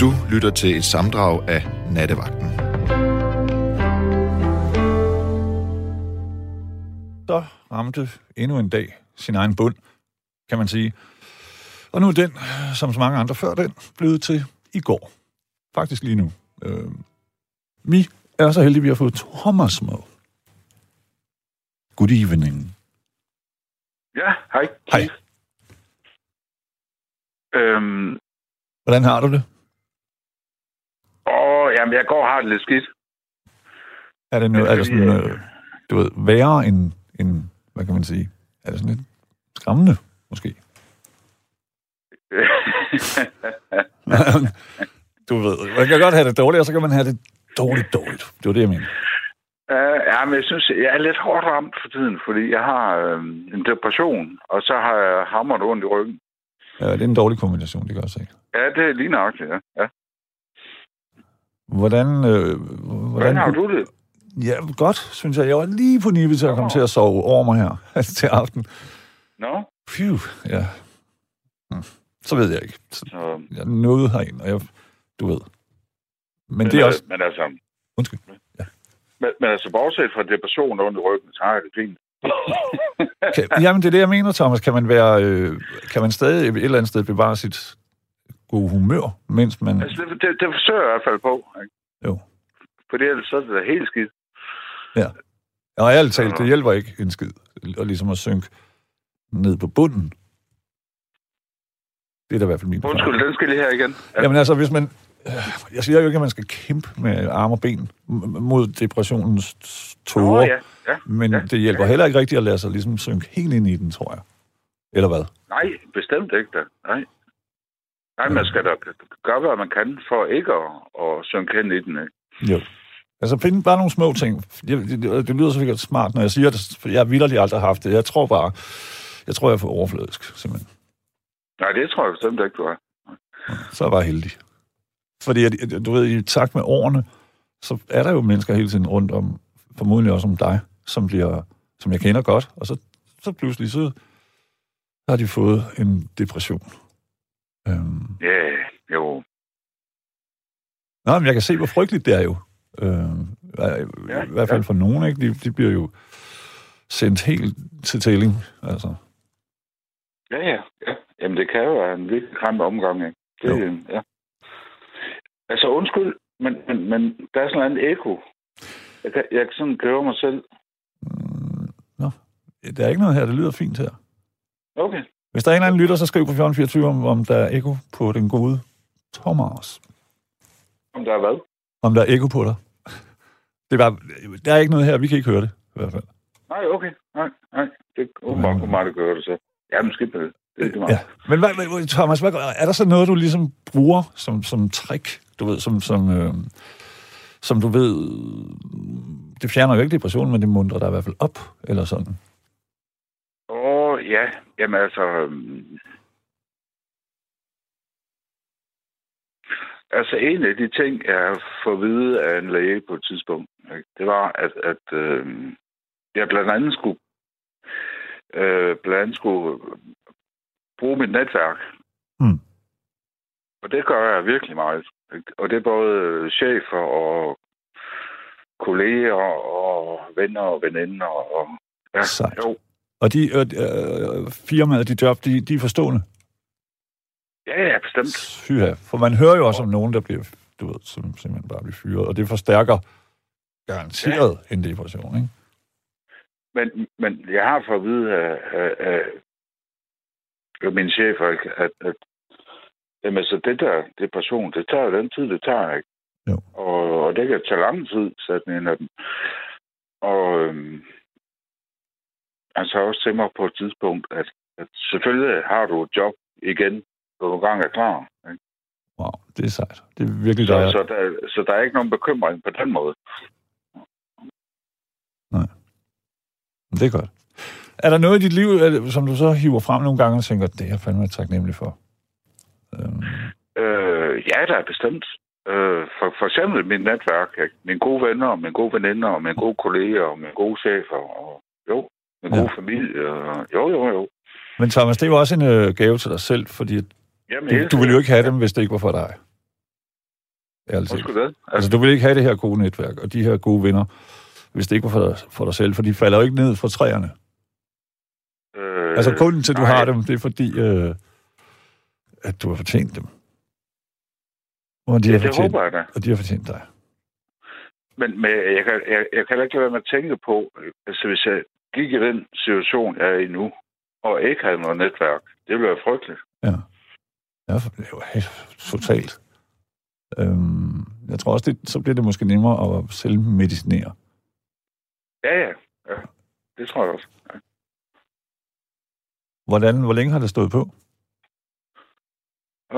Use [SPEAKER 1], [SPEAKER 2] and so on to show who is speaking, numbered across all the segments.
[SPEAKER 1] Du lytter til et samdrag af Nattevagten.
[SPEAKER 2] Så ramte endnu en dag sin egen bund, kan man sige. Og nu er den, som så mange andre før den, blevet til i går. Faktisk lige nu. Øh, vi er så heldige, at vi har fået Thomas med. Good evening.
[SPEAKER 3] Ja, hej.
[SPEAKER 2] Hej.
[SPEAKER 3] Øhm,
[SPEAKER 2] Hvordan har du det?
[SPEAKER 3] Åh, jamen, jeg går og har det lidt skidt.
[SPEAKER 2] Er det, noget,
[SPEAKER 3] er
[SPEAKER 2] det sådan,
[SPEAKER 3] fordi,
[SPEAKER 2] øh, du ved, værre end, end, hvad kan man sige, er det sådan lidt skræmmende, måske? du ved, man kan godt have det dårligt, og så kan man have det dårligt dårligt. Det var det, jeg mener.
[SPEAKER 3] uh, ja, men jeg synes, jeg er lidt hårdt ramt for tiden, fordi jeg har øh, en depression, og så har jeg hammeret ondt i ryggen.
[SPEAKER 2] Ja, det er en dårlig kombination, det kan jeg se.
[SPEAKER 3] Ja, det er lige nok, ja. ja.
[SPEAKER 2] Hvordan, øh,
[SPEAKER 3] Hvordan
[SPEAKER 2] hvordan
[SPEAKER 3] har du det?
[SPEAKER 2] Ja, godt, synes jeg. Jeg var lige på nippet til at komme
[SPEAKER 3] Nå.
[SPEAKER 2] til at sove over mig her til aften.
[SPEAKER 3] Nå,
[SPEAKER 2] Phew, ja. Hm. Så ved jeg ikke. Så
[SPEAKER 3] så...
[SPEAKER 2] jeg nåede herind, og jeg, du ved. Men,
[SPEAKER 3] Men,
[SPEAKER 2] det er også...
[SPEAKER 3] Men altså...
[SPEAKER 2] Undskyld. Ja.
[SPEAKER 3] Men, men altså, bortset fra depression i ryggen, så har jeg det fint.
[SPEAKER 2] Kan, jamen, det er det, jeg mener, Thomas. Kan man, være, øh, kan man stadig et eller andet sted bevare sit gode humør, mens man...
[SPEAKER 3] altså, det, det, det forsøger jeg i hvert fald på. Ikke?
[SPEAKER 2] Jo.
[SPEAKER 3] Fordi ellers så er det da helt skidt.
[SPEAKER 2] Og ærligt talt, det hjælper ikke en skid. Og ligesom at synke ned på bunden. Det er da i hvert fald min
[SPEAKER 3] Undskyld, den skal lige her igen. Ja.
[SPEAKER 2] Jamen altså, hvis man... øh, Jeg siger jo ikke, at man skal kæmpe med arme og ben mod depressionens tårer,
[SPEAKER 3] Nå, ja. ja.
[SPEAKER 2] men
[SPEAKER 3] ja.
[SPEAKER 2] det hjælper heller ikke rigtigt at lade sig ligesom synke helt ind i den, tror jeg. Eller hvad?
[SPEAKER 3] Nej, bestemt ikke da. Nej. Nej, man skal da gøre, hvad man kan for ikke at, at synke hen i den. Ikke?
[SPEAKER 2] Jo. Altså, find bare nogle små ting. Det, det, det lyder virkelig smart, når jeg siger det, for jeg har aldrig haft det. Jeg tror bare, jeg tror, jeg er for overfladisk, simpelthen.
[SPEAKER 3] Nej, det tror jeg bestemt ikke, du er.
[SPEAKER 2] Så er jeg bare heldig. Fordi, du ved, i takt med årene, så er der jo mennesker hele tiden rundt om, formodentlig også om dig, som, bliver, som jeg kender godt, og så, så pludselig så har de fået en depression. Øhm.
[SPEAKER 3] Ja, jo.
[SPEAKER 2] Nå, men jeg kan se, hvor frygteligt det er jo. Øhm, i,
[SPEAKER 3] Ja,
[SPEAKER 2] I hvert fald
[SPEAKER 3] ja.
[SPEAKER 2] for nogen, ikke? De, de bliver jo sendt helt til tælling, altså.
[SPEAKER 3] Ja, ja, ja. Jamen, det kan jo være en virkelig kram omgang, ikke? Det,
[SPEAKER 2] Jo.
[SPEAKER 3] ja. Altså, undskyld, men, men, men der er sådan en ekko. Jeg kan, jeg kan sådan gøre mig selv.
[SPEAKER 2] Mm, nå, der er ikke noget her, det lyder fint her.
[SPEAKER 3] Okay.
[SPEAKER 2] Hvis der er en eller anden lytter, så skriv på 1424, om, om der er ekko på den gode Thomas.
[SPEAKER 3] Om der er hvad?
[SPEAKER 2] Om der er ekko på dig. Det var, der er ikke noget her, vi kan ikke høre det, i hvert fald.
[SPEAKER 3] Nej, okay. Nej, nej. Det åbenbart kunne meget gøre det så. Ja, måske på det. Det er det.
[SPEAKER 2] Ja. Men hvad, hvad, Thomas, hvad, er der så noget, du ligesom bruger som, som trick, du ved, som, som, øh, som du ved, det fjerner jo ikke depressionen, men det mundrer dig i hvert fald op, eller sådan.
[SPEAKER 3] Ja. Jamen altså... øhm, Altså, en af de ting, jeg har fået at vide af en læge på et tidspunkt, ikke, det var, at, at øh, jeg blandt andet skulle, øh, blandt andet skulle bruge mit netværk.
[SPEAKER 2] Mm.
[SPEAKER 3] Og det gør jeg virkelig meget. Ikke? Og det er både chefer og kolleger og venner og veninder. Og, ja,
[SPEAKER 2] Sejt.
[SPEAKER 3] jo.
[SPEAKER 2] Og de øh, øh, firmaer, de job, de, de er forstående.
[SPEAKER 3] Ja, ja, bestemt.
[SPEAKER 2] Fyha. For man hører jo også om nogen, der bliver, du ved, som simpelthen bare bliver fyret, og det forstærker garanteret ja. en depression, ikke?
[SPEAKER 3] Men, men jeg har fået at vide af, af, min chef, at, at jamen, så det der depression, det tager jo den tid, det tager, ikke?
[SPEAKER 2] Jo.
[SPEAKER 3] Og, og det kan tage lang tid, sådan en af dem. Og øhm, han sagde også til mig på et tidspunkt, at, at selvfølgelig har du et job igen, når du engang er klar. Ikke?
[SPEAKER 2] Wow, det er sejt. Det er virkelig
[SPEAKER 3] Så,
[SPEAKER 2] dejligt.
[SPEAKER 3] så, der, så der er ikke nogen bekymring på den måde.
[SPEAKER 2] Det er godt. Er der noget i dit liv, som du så hiver frem nogle gange og tænker, det er jeg fandme taknemmelig for? Øhm,
[SPEAKER 3] Øh, ja, der er bestemt. Øh, for, for eksempel mit netværk, ikke? mine gode venner, og mine gode veninder, og mine gode kolleger, og mine gode chefer, og jo, min
[SPEAKER 2] Ja.
[SPEAKER 3] gode familie, og jo, jo, jo.
[SPEAKER 2] men Thomas, det er jo også en øh, gave til dig selv, fordi
[SPEAKER 3] Jamen,
[SPEAKER 2] du, du ville jo ikke have dem, hvis det ikke var for dig. ærligt
[SPEAKER 3] det?
[SPEAKER 2] Altså, du vil ikke have det her gode netværk, og de her gode venner, hvis det ikke var for dig, for dig selv, for de falder jo ikke ned fra træerne.
[SPEAKER 3] Øh,
[SPEAKER 2] Altså, grunden til, at du
[SPEAKER 3] nej.
[SPEAKER 2] har dem, det er fordi, øh, at du har fortjent dem. Og de
[SPEAKER 3] Ja,
[SPEAKER 2] har
[SPEAKER 3] det
[SPEAKER 2] fortjent,
[SPEAKER 3] håber jeg da.
[SPEAKER 2] og de har fortjent dig.
[SPEAKER 3] Men, men jeg, kan, jeg, jeg kan heller ikke lade være med at tænke på, øh, altså hvis jeg gik i den situation, jeg er i nu, og ikke havde noget netværk, det ville være frygteligt.
[SPEAKER 2] Ja. Ja, for det er jo helt totalt. Øhm, jeg tror også, det, så bliver det måske nemmere at selvmedicinere.
[SPEAKER 3] Ja, ja. ja. Det tror jeg også. Ja.
[SPEAKER 2] Hvordan, hvor længe har det stået på?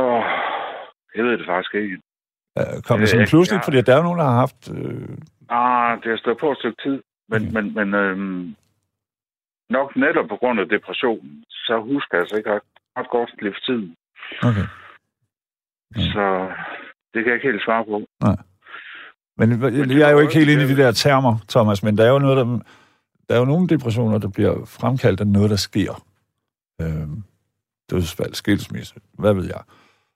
[SPEAKER 3] Åh, jeg ved det faktisk ikke.
[SPEAKER 2] Kom det sådan
[SPEAKER 3] Øh,
[SPEAKER 2] pludseligt?
[SPEAKER 3] ja.
[SPEAKER 2] Fordi der er nogen, der har haft... Øh,
[SPEAKER 3] Ah, det har stået på et stykke tid, men,
[SPEAKER 2] Mhm.
[SPEAKER 3] men, men øhm, nok netop på grund af depressionen, så husker jeg altså ikke ret, ret godt lige for tiden.
[SPEAKER 2] okay. Mm.
[SPEAKER 3] Så det kan jeg ikke helt svare på.
[SPEAKER 2] Men
[SPEAKER 3] det
[SPEAKER 2] jeg er jo ikke helt inde i de der termer, Thomas, men der er jo noget, der, der er jo nogle depressioner, der bliver fremkaldt af noget, der sker. Øhm, dødsfald, skilsmisse, hvad ved jeg.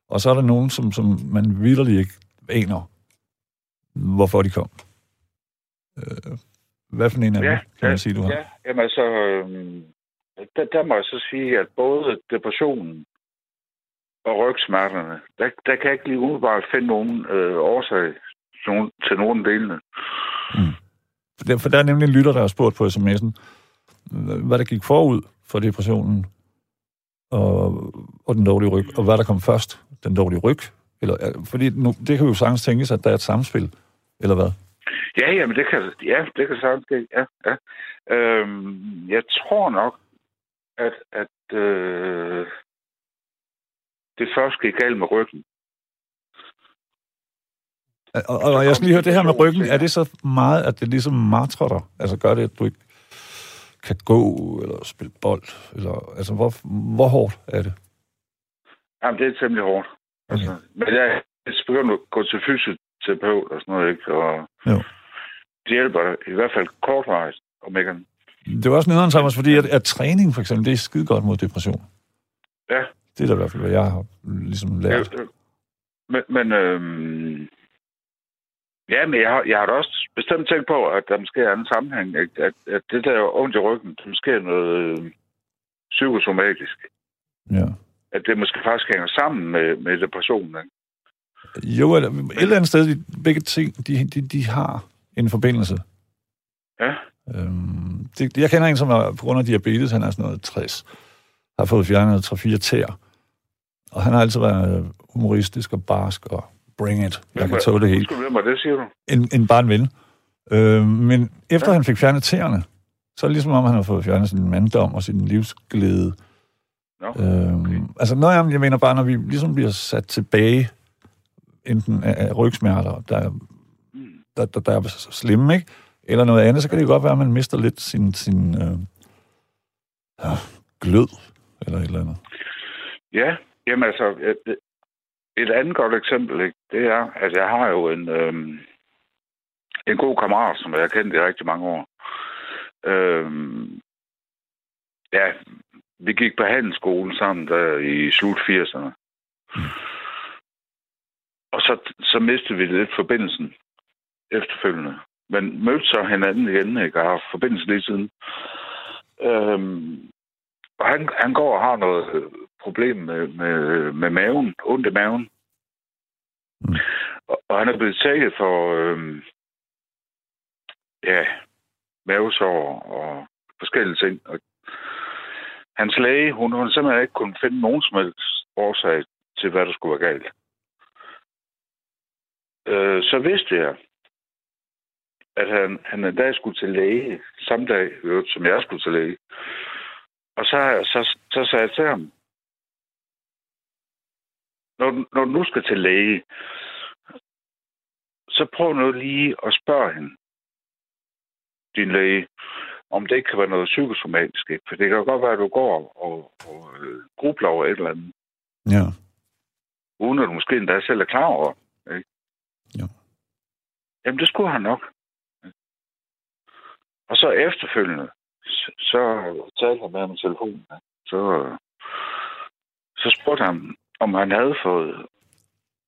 [SPEAKER 2] Og så er der nogen, som, som man vidderligt ikke aner, hvorfor de kom. Øh, hvad for en af dem,
[SPEAKER 3] Ja,
[SPEAKER 2] kan man
[SPEAKER 3] ja,
[SPEAKER 2] sige, du har?
[SPEAKER 3] Ja, jamen altså, øhm, der, der må jeg så sige, at både depressionen og rygsmerterne, der, der kan jeg ikke lige umiddelbart finde nogen øh, årsag til nogen, til nogen delene.
[SPEAKER 2] For der, for der er nemlig en lytter, der har spurgt på sms'en, hvad der gik forud for depressionen og, og den dårlige ryg, og hvad der kom først, den dårlige ryg. Eller, øh, fordi nu, det kan jo sagtens tænkes, at der er et samspil, eller hvad?
[SPEAKER 3] Ja, jamen det kan, ja, det kan sagtens ske. Ja, ja. Øhm, jeg tror nok, at, at øh, det først gik galt med ryggen.
[SPEAKER 2] Og, og, og jeg skal lige høre, det her med ryggen, er det så meget, at det ligesom martrer dig? Altså gør det, at du ikke kan gå, eller spille bold? Eller, altså, hvor, hvor hårdt er det?
[SPEAKER 3] Jamen, det er temmelig hårdt. Altså, men jeg er begyndt at gå til fysioterapeut og sådan noget, ikke? Og
[SPEAKER 2] Jo.
[SPEAKER 3] det hjælper i hvert fald kortvarigt, om ikke.
[SPEAKER 2] Det var også nederen, Thomas, fordi at, at træning for eksempel, det er skide godt mod depression.
[SPEAKER 3] Ja.
[SPEAKER 2] Det er da i hvert fald, hvad jeg har ligesom lært.
[SPEAKER 3] Øh, Men, men øhm, ja, men jeg har, jeg har da også bestemt tænkt på, at der måske er en sammenhæng, ikke? At, at det der ondt i ryggen, det måske er noget øh, psykosomatisk.
[SPEAKER 2] Ja.
[SPEAKER 3] At det måske faktisk hænger sammen med, med depressionen. Ikke?
[SPEAKER 2] Jo, eller, et eller andet sted, de, begge ting, de, de, de har en forbindelse.
[SPEAKER 3] Ja.
[SPEAKER 2] Øhm, det, jeg kender en, som er, på grund af diabetes, han er sådan noget 60, har fået fjernet 3-4 tæer. Og han har altid været humoristisk og barsk og bring it. Jeg kan tåle det hele.
[SPEAKER 3] Undskyld mig, det siger du?
[SPEAKER 2] En, en bare en ven. Øh, men efter han fik fjernet tæerne, så er det ligesom om, han har fået fjernet sin manddom og sin livsglæde.
[SPEAKER 3] Nå,
[SPEAKER 2] Øhm, altså, når jeg, jeg mener bare, når vi ligesom bliver sat tilbage, enten af, rygsmerter, der,
[SPEAKER 3] Mm.
[SPEAKER 2] der, der, der er slemme, ikke? Eller noget andet, så kan det godt være, at man mister lidt sin, sin øh, ja, glød, eller et eller andet.
[SPEAKER 3] Ja, jamen altså, et, et andet godt eksempel, ikke, det er, at jeg har jo en, øhm, en god kammerat, som jeg har kendt i rigtig mange år. Øhm, ja, vi gik på handelsskolen sammen der i slut 80'erne. Og så, så mistede vi lidt forbindelsen efterfølgende. Men mødte så hinanden igen, ikke? Og har forbindelse lige siden. Øhm, og han, han går og har noget problem med, med, med maven, ondt i maven.
[SPEAKER 2] Mm.
[SPEAKER 3] Og, og han er blevet taget for øhm, ja, mavesår og forskellige ting. Og hans læge, hun, hun simpelthen ikke kunne finde nogen som helst årsag til, hvad der skulle være galt. Øh, så vidste jeg, at han, han en dag skulle til læge, samme dag, som jeg skulle til læge. Og så, så, så sagde jeg til ham, når, når du nu skal til læge, så prøv nu lige at spørge hende, din læge, om det ikke kan være noget psykosomatisk. Ikke? For det kan godt være, at du går og, og øh, grubler over et eller andet,
[SPEAKER 2] Ja.
[SPEAKER 3] uden at du måske endda selv er klar over.
[SPEAKER 2] Jo.
[SPEAKER 3] Jamen, det skulle han nok. Og så efterfølgende, så, talte han med ham i telefonen. Så, så spurgte han, om han havde fået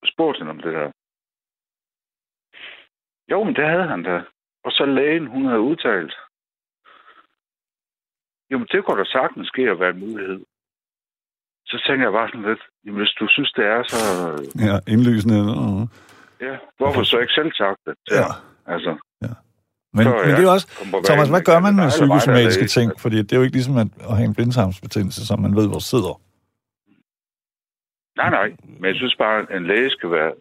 [SPEAKER 3] spurgt hende om det der. Jo, men det havde han da. Og så lægen, hun havde udtalt. Jo, men det kunne da sagtens ske at være en mulighed. Så tænker jeg bare sådan lidt, jamen hvis du synes, det er så...
[SPEAKER 2] Ja, indlysende. Uh,
[SPEAKER 3] Ja, hvorfor så ikke selv sagt det?
[SPEAKER 2] ja.
[SPEAKER 3] Altså,
[SPEAKER 2] Men,
[SPEAKER 3] Så,
[SPEAKER 2] men
[SPEAKER 3] ja.
[SPEAKER 2] det er også, Thomas, hvad gør man med psykosomatiske ting? Fordi det er jo ikke ligesom at, at have en blindtarmsbetændelse, som man ved, hvor sidder.
[SPEAKER 3] Nej, nej. Men jeg synes bare, at en læge skal være...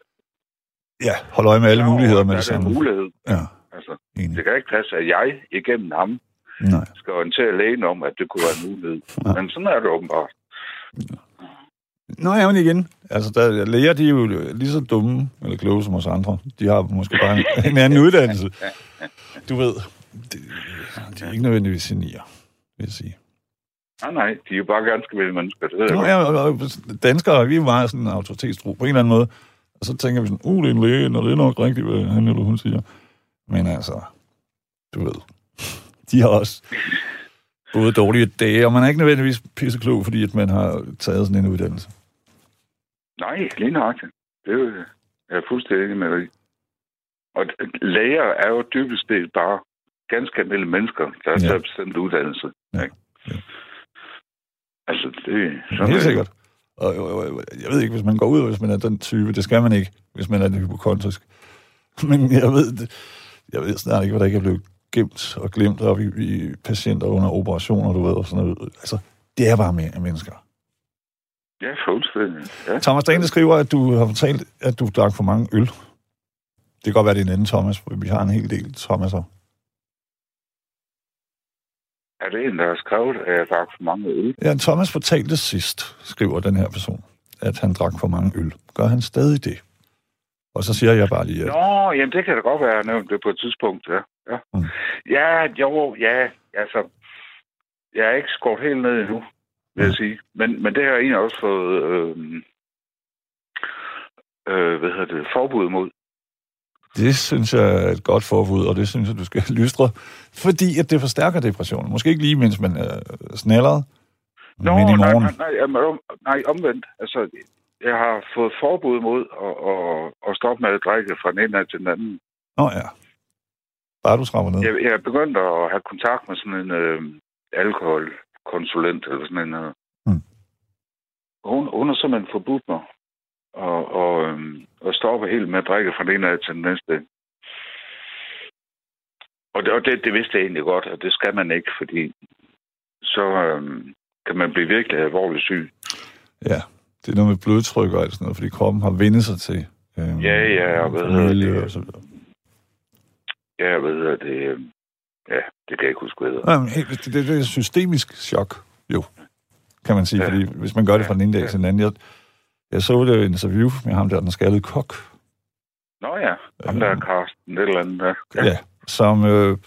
[SPEAKER 2] Ja, hold øje med alle muligheder med det
[SPEAKER 3] er
[SPEAKER 2] samme.
[SPEAKER 3] mulighed.
[SPEAKER 2] Ja,
[SPEAKER 3] Altså,
[SPEAKER 2] enig.
[SPEAKER 3] det kan ikke passe, at jeg igennem ham
[SPEAKER 2] Nej.
[SPEAKER 3] skal orientere lægen om, at det kunne være en mulighed.
[SPEAKER 2] Ja.
[SPEAKER 3] Men sådan er det åbenbart.
[SPEAKER 2] Nå ja, men igen, altså der, læger, de er jo lige så dumme eller kloge som os andre. De har måske bare en, en anden uddannelse. Du ved, de, de er ikke nødvendigvis genier, vil jeg sige.
[SPEAKER 3] Nej, nej. De er jo bare ganske vilde mennesker. Det
[SPEAKER 2] Nå, ja, danskere, vi er meget sådan en autoritetstro på en eller anden måde. Og så tænker vi sådan, uh, det er en læge, og det er nok rigtigt, hvad han eller hun siger. Men altså, du ved, de har også både dårlige dage, og man er ikke nødvendigvis pisseklog, fordi at man har taget sådan en uddannelse.
[SPEAKER 3] Nej, lige nøjagtigt. Det er jo, jeg er fuldstændig med dig. Og læger er jo dybest set bare ganske almindelige mennesker, der har
[SPEAKER 2] Ja.
[SPEAKER 3] taget bestemt uddannelse.
[SPEAKER 2] Ja.
[SPEAKER 3] Ikke? Altså, det
[SPEAKER 2] Ja,
[SPEAKER 3] sådan
[SPEAKER 2] helt
[SPEAKER 3] det.
[SPEAKER 2] sikkert. Og, og, og, jeg ved ikke, hvis man går ud, hvis man er den type, det skal man ikke, hvis man er hypokontrisk. Men jeg ved, det- jeg ved snart ikke, hvad der ikke er blevet gemt og glemt op i, i patienter under operationer, du ved, og sådan noget. Altså, det er bare mere mennesker.
[SPEAKER 3] Ja, fuldstændig. Ja.
[SPEAKER 2] Thomas Dane skriver, at du har fortalt, at du drak for mange øl. Det kan godt være, det er en anden Thomas, for vi har en hel del Thomas'er.
[SPEAKER 3] Er det en, der har skrevet, at jeg drak for mange øl?
[SPEAKER 2] Ja, Thomas fortalte sidst, skriver den her person, at han drak for mange øl. Gør han stadig det? Og så siger jeg bare lige, at
[SPEAKER 3] Nå, jamen det kan da godt være, at jeg nævnte det på et tidspunkt, ja. Ja,
[SPEAKER 2] Mm.
[SPEAKER 3] ja jo, ja, altså, jeg er ikke skåret helt ned endnu, vil jeg sige. Men, men det har jeg egentlig også fået, øh, øh, hvad hedder det, forbud mod.
[SPEAKER 2] Det synes jeg er et godt forbud, og det synes jeg, du skal lystre. Fordi at det forstærker depressionen. Måske ikke lige, mens man er snalleret,
[SPEAKER 3] Nå,
[SPEAKER 2] men i
[SPEAKER 3] nej,
[SPEAKER 2] morgen.
[SPEAKER 3] nej, nej, om- nej, omvendt. Altså, jeg har fået forbud mod at, at, at stoppe med at drikke fra den ene til den anden.
[SPEAKER 2] Nå ja. Bare du trapper ned.
[SPEAKER 3] Jeg, jeg er begyndt at have kontakt med sådan en øh, alkoholkonsulent, eller sådan en.
[SPEAKER 2] Mm.
[SPEAKER 3] Hun, hun har simpelthen forbudt mig at, og, øh, at stoppe helt med at drikke fra den ene af til den næste. Og det, og det, det vidste jeg egentlig godt, at det skal man ikke, fordi så øh, kan man blive virkelig alvorligt syg.
[SPEAKER 2] Ja, det er noget med blodtryk og alt sådan noget, fordi kroppen har vendt sig til øhm,
[SPEAKER 3] Ja, ja, og
[SPEAKER 2] familie
[SPEAKER 3] hedder det?
[SPEAKER 2] og så videre.
[SPEAKER 3] Ja, hvad hedder det? Øh, Ja, det kan jeg ikke huske, hvad det hedder.
[SPEAKER 2] Nej, men helt- det, det, det er systemisk chok, jo, kan man sige,
[SPEAKER 3] Ja.
[SPEAKER 2] fordi hvis man gør det fra den ene dag
[SPEAKER 3] Ja.
[SPEAKER 2] til den anden. Jeg, jeg så det interview med ham der, den skaldede kok,
[SPEAKER 3] Nå ja, ham der er Carsten, et eller andet
[SPEAKER 2] ja. ja som øh,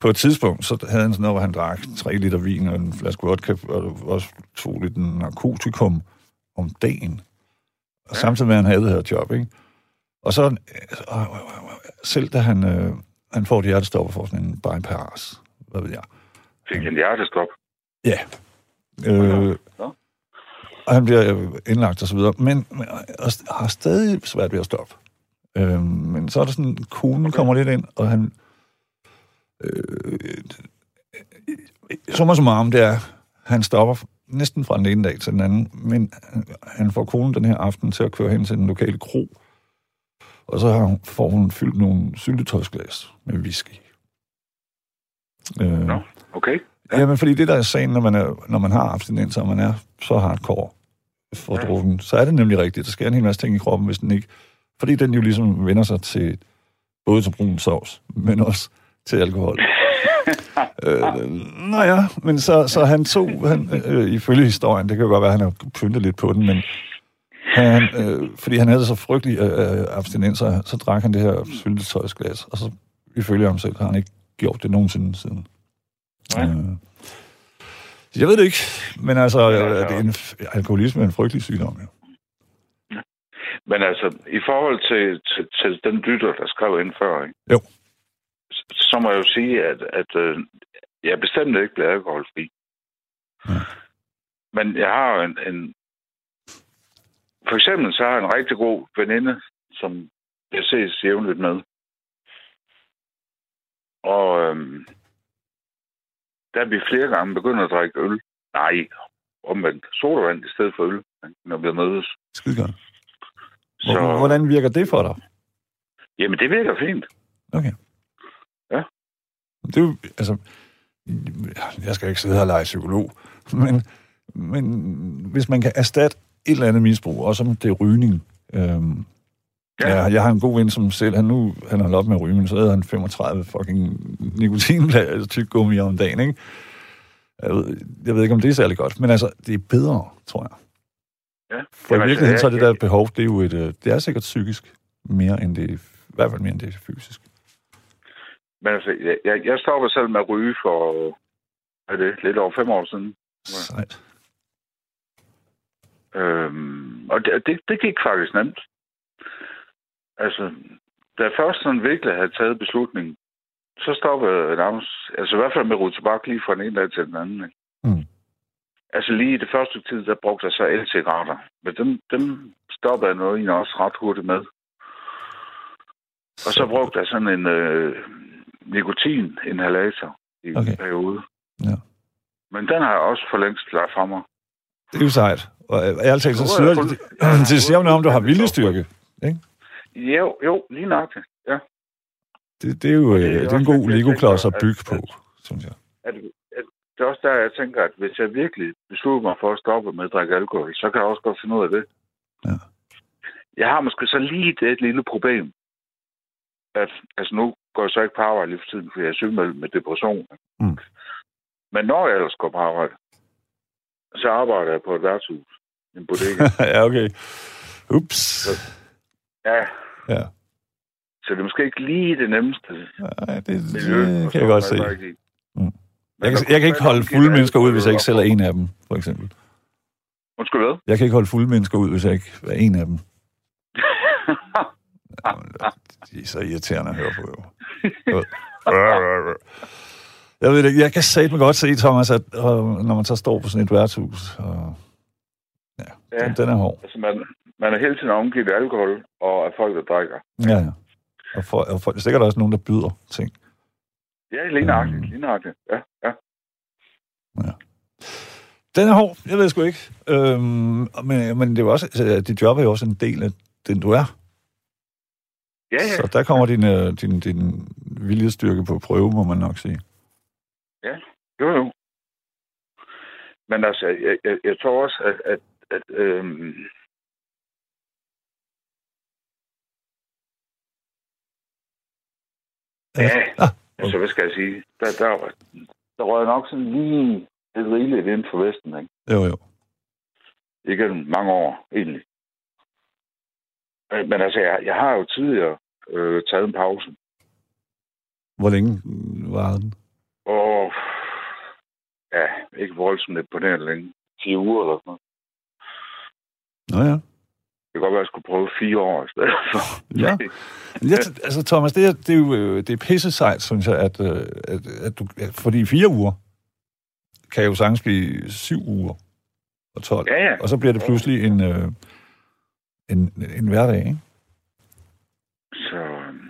[SPEAKER 2] på et tidspunkt, så havde han sådan noget, hvor han drak 3 liter vin og en flaske vodka, og også to liter narkotikum om dagen. Og
[SPEAKER 3] Ja.
[SPEAKER 2] samtidig med, at han havde det her job, ikke? Og så, øh, øh, øh, øh, selv da han, øh, han får et hjertestop og får sådan en bypass, hvad ved jeg.
[SPEAKER 3] Fik en hjertestop.
[SPEAKER 2] Ja. Øh,
[SPEAKER 3] Nå.
[SPEAKER 2] og han bliver indlagt og så videre, men, men og har stadig svært ved at stoppe. Øh, men så er der sådan, konen okay. kommer lidt ind, og han... Øh, summa summarum, det er, han stopper næsten fra den ene dag til den anden, men han- han får konen den her aften til at køre hen til den lokale kro, og så har hun, får hun fyldt nogle syltetøjsglas med whisky. Øh,
[SPEAKER 3] Nå. Okay.
[SPEAKER 2] Ja. Jamen, fordi det der er sagen, når man, er, når man har abstinens, og man er så hardcore for
[SPEAKER 3] Ja.
[SPEAKER 2] drukken, så er det nemlig rigtigt. Der sker en hel masse ting i kroppen, hvis den ikke... Fordi den jo ligesom vender sig til både til brun sovs, men også til alkohol. øh, nå ja, men så, så han tog, han, øh, ifølge historien, det kan jo godt være, at han har pyntet lidt på den, men han, øh, fordi han havde så frygtelig øh, abstinenser, så drak han det her syltetøjsglas, og så ifølge ham selv har han ikke gjort det nogensinde siden.
[SPEAKER 3] Nej.
[SPEAKER 2] Øh, jeg ved det ikke, men altså,
[SPEAKER 3] Ja,
[SPEAKER 2] ja,
[SPEAKER 3] ja.
[SPEAKER 2] det er en, alkoholisme er en frygtelig sygdom, ja.
[SPEAKER 3] Men altså, i forhold til, til, til den lytter, der skrev ind før, ikke?
[SPEAKER 2] Jo.
[SPEAKER 3] Så, så må jeg jo sige, at, at øh, jeg bestemt ikke blevet alkoholfri.
[SPEAKER 2] Ja.
[SPEAKER 3] Men jeg har jo en, en... For eksempel så har jeg en rigtig god veninde, som jeg ses jævnligt med. Og øhm, der er vi flere gange begyndt at drikke øl. Nej, omvendt. Sodavand i stedet for øl, når vi mødes.
[SPEAKER 2] Skide godt.
[SPEAKER 3] Så,
[SPEAKER 2] Hvordan virker det for dig?
[SPEAKER 3] jamen, det virker fint.
[SPEAKER 2] Okay.
[SPEAKER 3] Ja.
[SPEAKER 2] Det er jo, altså, jeg skal ikke sidde her og lege psykolog, men, men hvis man kan erstatte et eller andet misbrug, også om det er rygning. Øhm, ja.
[SPEAKER 3] Ja.
[SPEAKER 2] jeg, har en god ven, som selv, han nu, han har op med at ryge, men så havde han 35 fucking nikotinblad, tyggegummi om dagen, ikke? Jeg ved, jeg ved ikke, om det er særlig godt, men altså, det er bedre, tror jeg.
[SPEAKER 3] Ja.
[SPEAKER 2] For i
[SPEAKER 3] Jamen,
[SPEAKER 2] virkeligheden,
[SPEAKER 3] altså,
[SPEAKER 2] så er det der behov, det er jo et, øh, det er sikkert psykisk mere end det, i hvert fald mere end det er fysisk.
[SPEAKER 3] Men altså, jeg, jeg, jeg stoppede selv med at ryge for, er det, lidt over fem år siden.
[SPEAKER 2] Sejt.
[SPEAKER 3] Øhm, og det, det, det gik faktisk nemt. Altså, da jeg først sådan virkelig havde taget beslutningen, så stoppede jeg nærmest, altså i hvert fald med ryge tobak lige fra den ene dag til den anden. Ikke?
[SPEAKER 2] Mm.
[SPEAKER 3] Altså lige i det første tid, der brugte jeg så el-cigaretter. Men dem, dem stoppede jeg noget egentlig også ret hurtigt med. Og så brugte jeg sådan en øh, nikotin-inhalator i. Okay. en periode.
[SPEAKER 2] Ja.
[SPEAKER 3] Men den har jeg også for længst lagt fra mig.
[SPEAKER 2] Det er jo sejt. Og øh, ærligt talt, så
[SPEAKER 3] er
[SPEAKER 2] siger
[SPEAKER 3] jeg
[SPEAKER 2] det, siger noget om, du har viljestyrke.
[SPEAKER 3] Jo, jo, lige nok det. Ja.
[SPEAKER 2] Det, det er jo
[SPEAKER 3] Og det er
[SPEAKER 2] øh, det er en god Lego-klods at bygge på, synes jeg.
[SPEAKER 3] At, at, det er også der, jeg tænker, at hvis jeg virkelig beslutter mig for at stoppe med at drikke alkohol, så kan jeg også godt finde ud af det.
[SPEAKER 2] Ja.
[SPEAKER 3] Jeg har måske så lige det et lille problem. At, altså nu går jeg så ikke på arbejde lige for tiden, fordi jeg er sygemeldt med depression.
[SPEAKER 2] Mm.
[SPEAKER 3] Men når jeg ellers går på arbejde, så arbejder jeg på et værtshus. En bodega.
[SPEAKER 2] ja, okay. Ups.
[SPEAKER 3] ja,
[SPEAKER 2] Ja.
[SPEAKER 3] så det er måske ikke lige det nemmeste
[SPEAKER 2] Nej, det,
[SPEAKER 3] miljø.
[SPEAKER 2] det kan jeg godt se. Mm. Jeg kan, jeg kan ikke holde fulde mennesker ud, hvis jeg ikke
[SPEAKER 3] op.
[SPEAKER 2] selv er en af dem, for eksempel.
[SPEAKER 3] Undskyld hvad?
[SPEAKER 2] Jeg kan ikke holde fulde mennesker ud, hvis jeg ikke er en af dem. De er så irriterende at høre på, jo. Jeg ved det ikke, jeg kan satme godt se, Thomas, at øh, når man så står på sådan et værtshus, og ja,
[SPEAKER 3] Ja.
[SPEAKER 2] den, den er hård.
[SPEAKER 3] Altså, man, man er hele tiden omgivet af alkohol og af folk, der drikker.
[SPEAKER 2] Ja, ja. Og, for, og for, sikkert også nogen, der byder ting.
[SPEAKER 3] Ja, lige nøjagtigt.
[SPEAKER 2] Mm.
[SPEAKER 3] Lige nøjagtigt. Ja, ja.
[SPEAKER 2] Den er hård, jeg ved sgu ikke. Øhm, men, men det er jo også, altså, dit job er jo også en del af den, du er.
[SPEAKER 3] Ja, ja.
[SPEAKER 2] Så der kommer din, øh, din, din viljestyrke på prøve, må man nok sige.
[SPEAKER 3] Jo, jo. Men altså, jeg, jeg, jeg tror også, at, at, at øhm, ja,
[SPEAKER 2] Ah,
[SPEAKER 3] altså, hvad skal jeg sige? Der, der, der røg nok sådan lige lidt rigeligt inden for Vesten, ikke?
[SPEAKER 2] jo, jo.
[SPEAKER 3] Igennem mange år, egentlig. Øh, Men altså, jeg, jeg har jo tidligere øh, taget en pause.
[SPEAKER 2] Hvor længe var den?
[SPEAKER 3] Og ja, ikke voldsomt imponerende længe. 10 uger eller sådan noget.
[SPEAKER 2] Nå ja.
[SPEAKER 3] Det kan godt være, at jeg skulle prøve fire år i stedet for.
[SPEAKER 2] Ja. Jeg, altså, Thomas, det er, det er jo øh, det er pisse sejt, synes jeg, at, øh, at, at du... at- Fordi fire uger kan jo sagtens blive syv uger og 12.
[SPEAKER 3] Ja, ja.
[SPEAKER 2] Og så bliver det pludselig en, øh, en, en hverdag, ikke?
[SPEAKER 3] Så,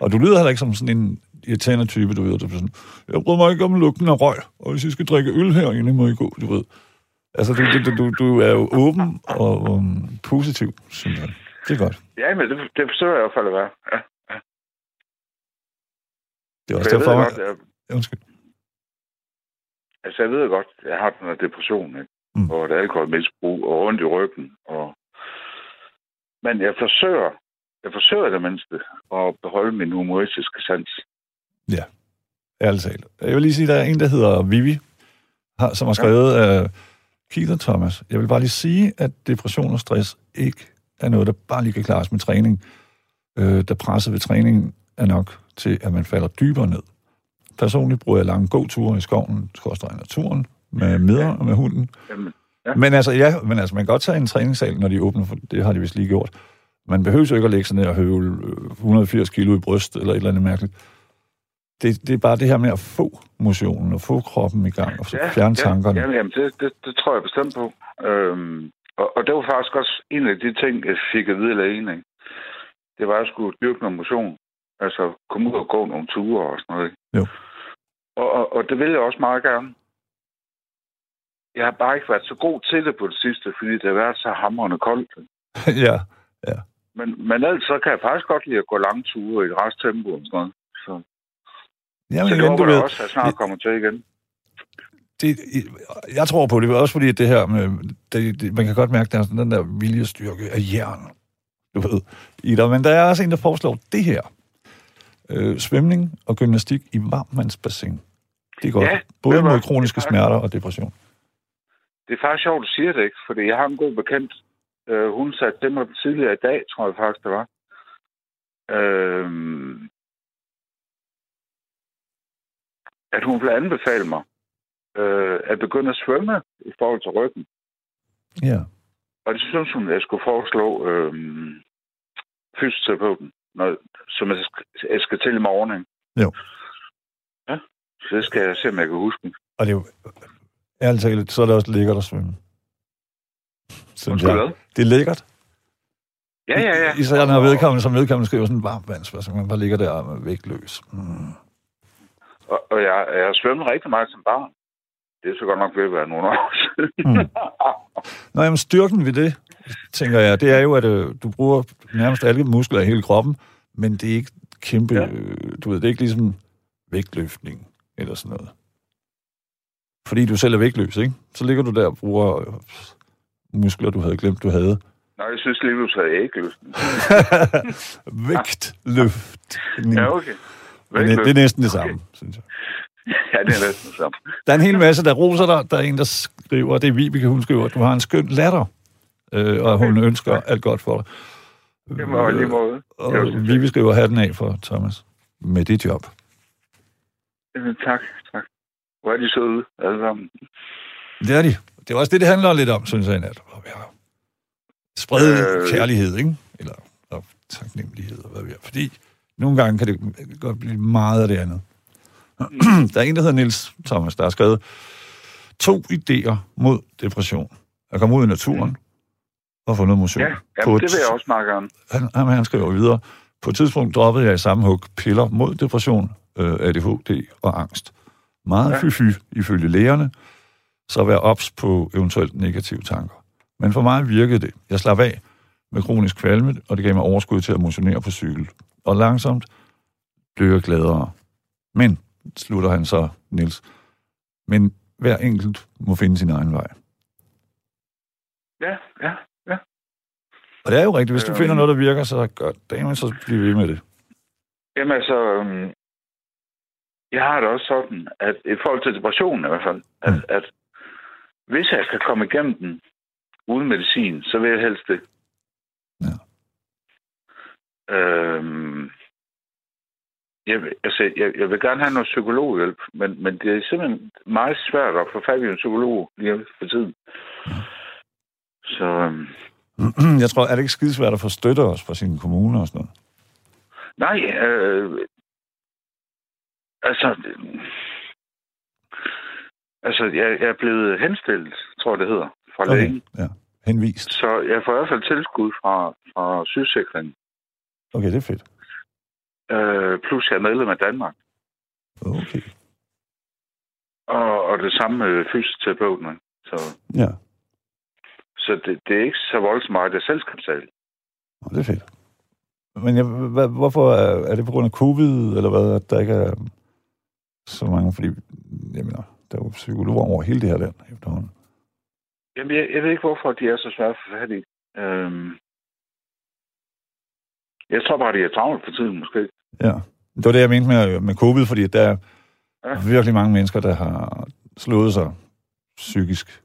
[SPEAKER 2] Og du lyder heller ikke som sådan en irriterende type, du ved. Du sådan, jeg bryder mig ikke om lugten af røg, og hvis I skal drikke øl herinde, må I gå, du ved. Altså, du, du, du, du er jo åben og um, positiv, synes jeg. Det er godt.
[SPEAKER 3] ja, men det, det forsøger jeg i hvert fald at være. Ja.
[SPEAKER 2] Det er
[SPEAKER 3] For
[SPEAKER 2] også
[SPEAKER 3] jeg ved
[SPEAKER 2] derfor, man...
[SPEAKER 3] jeg,
[SPEAKER 2] Undskyld.
[SPEAKER 3] altså jeg ved godt, jeg har den her depression, ikke?
[SPEAKER 2] Mm.
[SPEAKER 3] Og et alkoholmisbrug, og ondt i ryggen. Og... Men jeg forsøger, jeg forsøger det mindste at beholde min humoristiske sans.
[SPEAKER 2] Ærligt talt. Jeg vil lige sige, at der er en, der hedder Vivi, har, som har skrevet af uh, Keith og Thomas. Jeg vil bare lige sige, at depression og stress ikke er noget, der bare lige kan klares med træning. Øh, der presset ved træningen er nok til, at man falder dybere ned. Personligt bruger jeg lange gåture i skoven, skorstræk naturen, med midler og med hunden.
[SPEAKER 3] Jamen, Ja.
[SPEAKER 2] Men altså, ja, men altså, man kan godt tage en træningssal, når de åbner, for det har de vist lige gjort. Man behøver jo ikke at lægge sig ned og høvle øh, 180 kilo i bryst, eller et eller andet mærkeligt. Det, det er bare det her med at få motionen, og få kroppen i gang, og så fjerne tankerne.
[SPEAKER 3] Ja, jamen, det, det, det tror jeg bestemt på. Øhm, og, og det var faktisk også en af de ting, jeg fik at vide af lægen. Ikke? Det var, at jeg skulle dyrke noget motion. Altså komme ud og gå nogle ture og sådan noget. Ikke?
[SPEAKER 2] Jo.
[SPEAKER 3] Og, og, og det vil jeg også meget gerne. Jeg har bare ikke været så god til det på det sidste, fordi det har været så hamrende koldt.
[SPEAKER 2] ja,
[SPEAKER 3] Men, men ellers så kan jeg faktisk godt lide at gå lange ture i et rest tempo og sådan noget. Så,
[SPEAKER 2] Jamen,
[SPEAKER 3] så det håber
[SPEAKER 2] du ved,
[SPEAKER 3] også, at jeg snart kommer til igen.
[SPEAKER 2] det, jeg tror på det, også fordi det her med, det, det, man kan godt mærke, at der er sådan den der viljestyrke af jern, du ved, i dig. Men der er også en, der foreslår det her. Øh, svømning og gymnastik i varmvandsbassin. Det er godt.
[SPEAKER 3] Ja,
[SPEAKER 2] Både
[SPEAKER 3] ved du
[SPEAKER 2] mod kroniske
[SPEAKER 3] det er
[SPEAKER 2] smerter og depression.
[SPEAKER 3] Det er faktisk sjovt, du siger det, ikke? Fordi jeg har en god bekendt. Øh, hun satte det mig tidligere i dag, tror jeg faktisk, det var. Øh, at hun ville anbefale mig øh, at begynde at svømme i forhold til ryggen.
[SPEAKER 2] Ja.
[SPEAKER 3] Og det synes hun, at jeg skulle foreslå øh, fysioterapeuten, når, som jeg skal, jeg skal til i morgen. Ikke?
[SPEAKER 2] Jo.
[SPEAKER 3] Ja, så det skal jeg se, om jeg kan huske.
[SPEAKER 2] Og det er jo, ærligt talt, så er det også lækkert at svømme. Synes jeg.
[SPEAKER 3] hvad?
[SPEAKER 2] Det er lækkert.
[SPEAKER 3] Ja, ja, ja.
[SPEAKER 2] Især når vedkommende, som vedkommende skriver sådan en varmvands, så man bare ligger der er vægtløs. Mm.
[SPEAKER 3] Og, og jeg, jeg har svømmet rigtig meget som barn. Det er så godt nok ved at være nogle år siden.
[SPEAKER 2] Mm. Nå, jamen styrken ved det, tænker jeg, det er jo, at øh, du bruger nærmest alle muskler i hele kroppen, men det er ikke kæmpe,
[SPEAKER 3] Ja.
[SPEAKER 2] ja. du ved, det er ikke ligesom vægtløftning eller sådan noget. Fordi du selv er vægtløs, ikke? Så ligger du der og bruger øh, muskler, du havde glemt, du havde.
[SPEAKER 3] Nej, jeg synes lige, du sagde lyst.
[SPEAKER 2] Vægtløftning.
[SPEAKER 3] Ja, okay.
[SPEAKER 2] Men det, det er næsten det samme,
[SPEAKER 3] Okay.
[SPEAKER 2] synes jeg.
[SPEAKER 3] Ja, det er næsten det samme.
[SPEAKER 2] Der er en hel masse, der roser dig. Der er en, der skriver, det er Vibeke, hun skriver, at du har en skøn latter, øh, og hun ønsker alt godt for dig.
[SPEAKER 3] Det var lige måde.
[SPEAKER 2] Og Vivi skriver hatten af for Thomas med dit job.
[SPEAKER 3] Tak, tak. Hvor er de søde, alle sammen.
[SPEAKER 2] Det er de. Det er også det, det handler lidt om, synes jeg, i nat. Sprede
[SPEAKER 3] Øh.
[SPEAKER 2] kærlighed, ikke? Eller taknemmelighed, og hvad vi er. Fordi nogle gange kan det godt blive meget af det andet. der er en, der hedder Nils Thomas, der har skrevet to idéer mod depression. At komme ud i naturen og få noget motion.
[SPEAKER 3] Ja, jamen,
[SPEAKER 2] et-
[SPEAKER 3] det vil jeg også meget gerne.
[SPEAKER 2] han, han, han skriver videre, på et tidspunkt droppede jeg i samme hug piller mod depression, øh, ADHD og angst. Meget
[SPEAKER 3] Ja.
[SPEAKER 2] fy-fy, ifølge lægerne, så vær ops på eventuelt negative tanker. Men for mig virkede det. Jeg slap af med kronisk kvalme, og det gav mig overskud til at motionere på cykel. Og langsomt blev jeg gladere. Men, slutter han så, Nils, men hver enkelt må finde sin egen vej.
[SPEAKER 3] Ja, ja.
[SPEAKER 2] Og det er jo rigtigt. Hvis du
[SPEAKER 3] Øhm.
[SPEAKER 2] finder noget, der virker, så gør det, så bliver ved med det.
[SPEAKER 3] Jamen altså, øhm, jeg har det også sådan, at i forhold til depressionen i hvert fald, at,
[SPEAKER 2] Mm.
[SPEAKER 3] at hvis jeg kan komme igennem den uden medicin, så vil jeg helst det. Øhm, jeg, vil- altså, jeg, jeg vil gerne have noget psykologhjælp, men, men det er simpelthen meget svært at få fat i en psykolog lige for tiden. Så øhm,
[SPEAKER 2] Jeg tror, er det ikke skidesvært at få støtte også fra sine kommuner og sådan noget?
[SPEAKER 3] Nej, øh, altså, altså jeg, jeg er blevet henstillet, tror jeg det hedder, fra okay. lægen.
[SPEAKER 2] ja. Henvist.
[SPEAKER 3] Så jeg får i hvert fald tilskud fra, fra sygesikringen.
[SPEAKER 2] Okay, det er fedt.
[SPEAKER 3] Øh, plus jeg er medlem af Danmark.
[SPEAKER 2] Okay.
[SPEAKER 3] Og, og det samme med fysioterapeuten. Så,
[SPEAKER 2] Ja,
[SPEAKER 3] så det, det er ikke så voldsomt meget, det betale.
[SPEAKER 2] Nå, det er fedt. Men jeg, hvad, hvorfor er, er det på grund af covid, eller hvad, at der ikke er så mange? Fordi, jeg mener, der er jo psykologer over hele det her land efterhånden.
[SPEAKER 3] Jamen, jeg, jeg ved ikke, hvorfor de er så svære at få fat i. Øhm, jeg tror bare, de er travlt for tiden, måske.
[SPEAKER 2] Ja, det var det, jeg mente med, med covid, fordi der er
[SPEAKER 3] Ja.
[SPEAKER 2] ja. virkelig mange mennesker, der har slået sig psykisk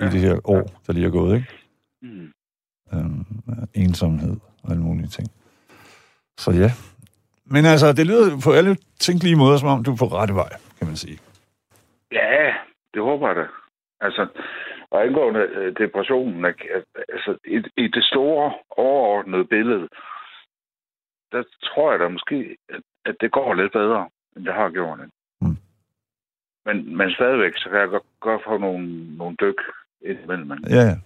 [SPEAKER 2] ja.
[SPEAKER 3] Ja.
[SPEAKER 2] i det her år, der lige er gået, ikke?
[SPEAKER 3] Mm.
[SPEAKER 2] øhm, ensomhed og alle mulige ting. Så ja. Men altså, det lyder på alle tænkelige måder, som om du er på rette vej, kan man sige.
[SPEAKER 3] Ja, det håber jeg da. Altså, og angående øh, depressionen, altså, i, i det store, overordnede billede, der tror jeg da måske, at, at det går lidt bedre, end det har gjort.
[SPEAKER 2] Mm.
[SPEAKER 3] Men, men stadigvæk, så kan jeg godt, godt få nogle, nogle dyk indimellem.
[SPEAKER 2] Ja, ja.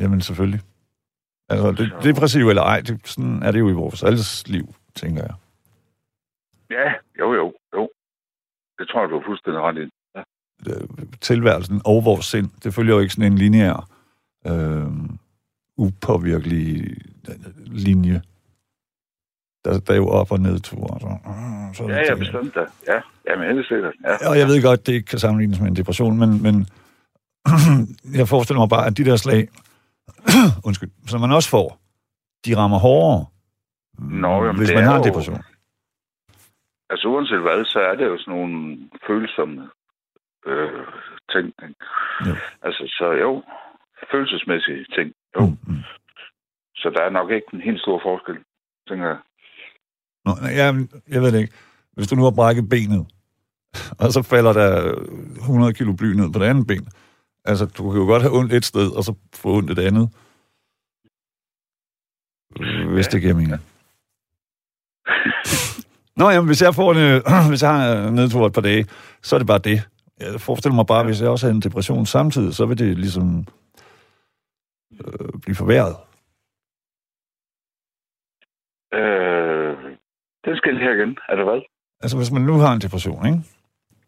[SPEAKER 2] Jamen selvfølgelig. Altså, det,
[SPEAKER 3] Så-
[SPEAKER 2] depressiv eller ej, det, sådan er det jo i vores alles liv, tænker jeg.
[SPEAKER 3] Ja, jo, jo, jo. Det tror jeg, du er fuldstændig ret i. Ja.
[SPEAKER 2] Øh, tilværelsen og vores sind, det følger jo ikke sådan en lineær, øh, upåvirkelig øh, linje. Der, der er jo op- og nedture. Så,
[SPEAKER 3] øh, så ja, ja, bestemt da. Ja, ja men helst sikkert. Ja.
[SPEAKER 2] Og jeg ved godt, det ikke kan sammenlignes med en depression, men, men jeg forestiller mig bare, at de der slag, undskyld, som man også får, de rammer hårdere,
[SPEAKER 3] Nå, jamen,
[SPEAKER 2] hvis man har en depression. Jo,
[SPEAKER 3] altså uanset hvad, så er det jo sådan nogle følsomme øh, ting. Ja. Altså, så jo, følelsesmæssige ting. Jo. Mm, mm. Så der er nok ikke en helt stor forskel, tænker jeg.
[SPEAKER 2] Nå, jeg, jeg ved det ikke. Hvis du nu har brækket benet, og så falder der 100 kilo bly ned på det andet ben, altså, du kan jo godt have ondt et sted, og så få ondt et andet. Hvis ja. det giver mening. Nå, jamen, hvis jeg, får en, øh, hvis jeg har en nedtur et par dage, så er det bare det. Jeg forestiller mig bare, ja. hvis jeg også har en depression samtidig, så vil det ligesom øh, blive forværret.
[SPEAKER 3] Øh, den skal her igen. Er det hvad?
[SPEAKER 2] Altså, hvis man nu har en depression, ikke?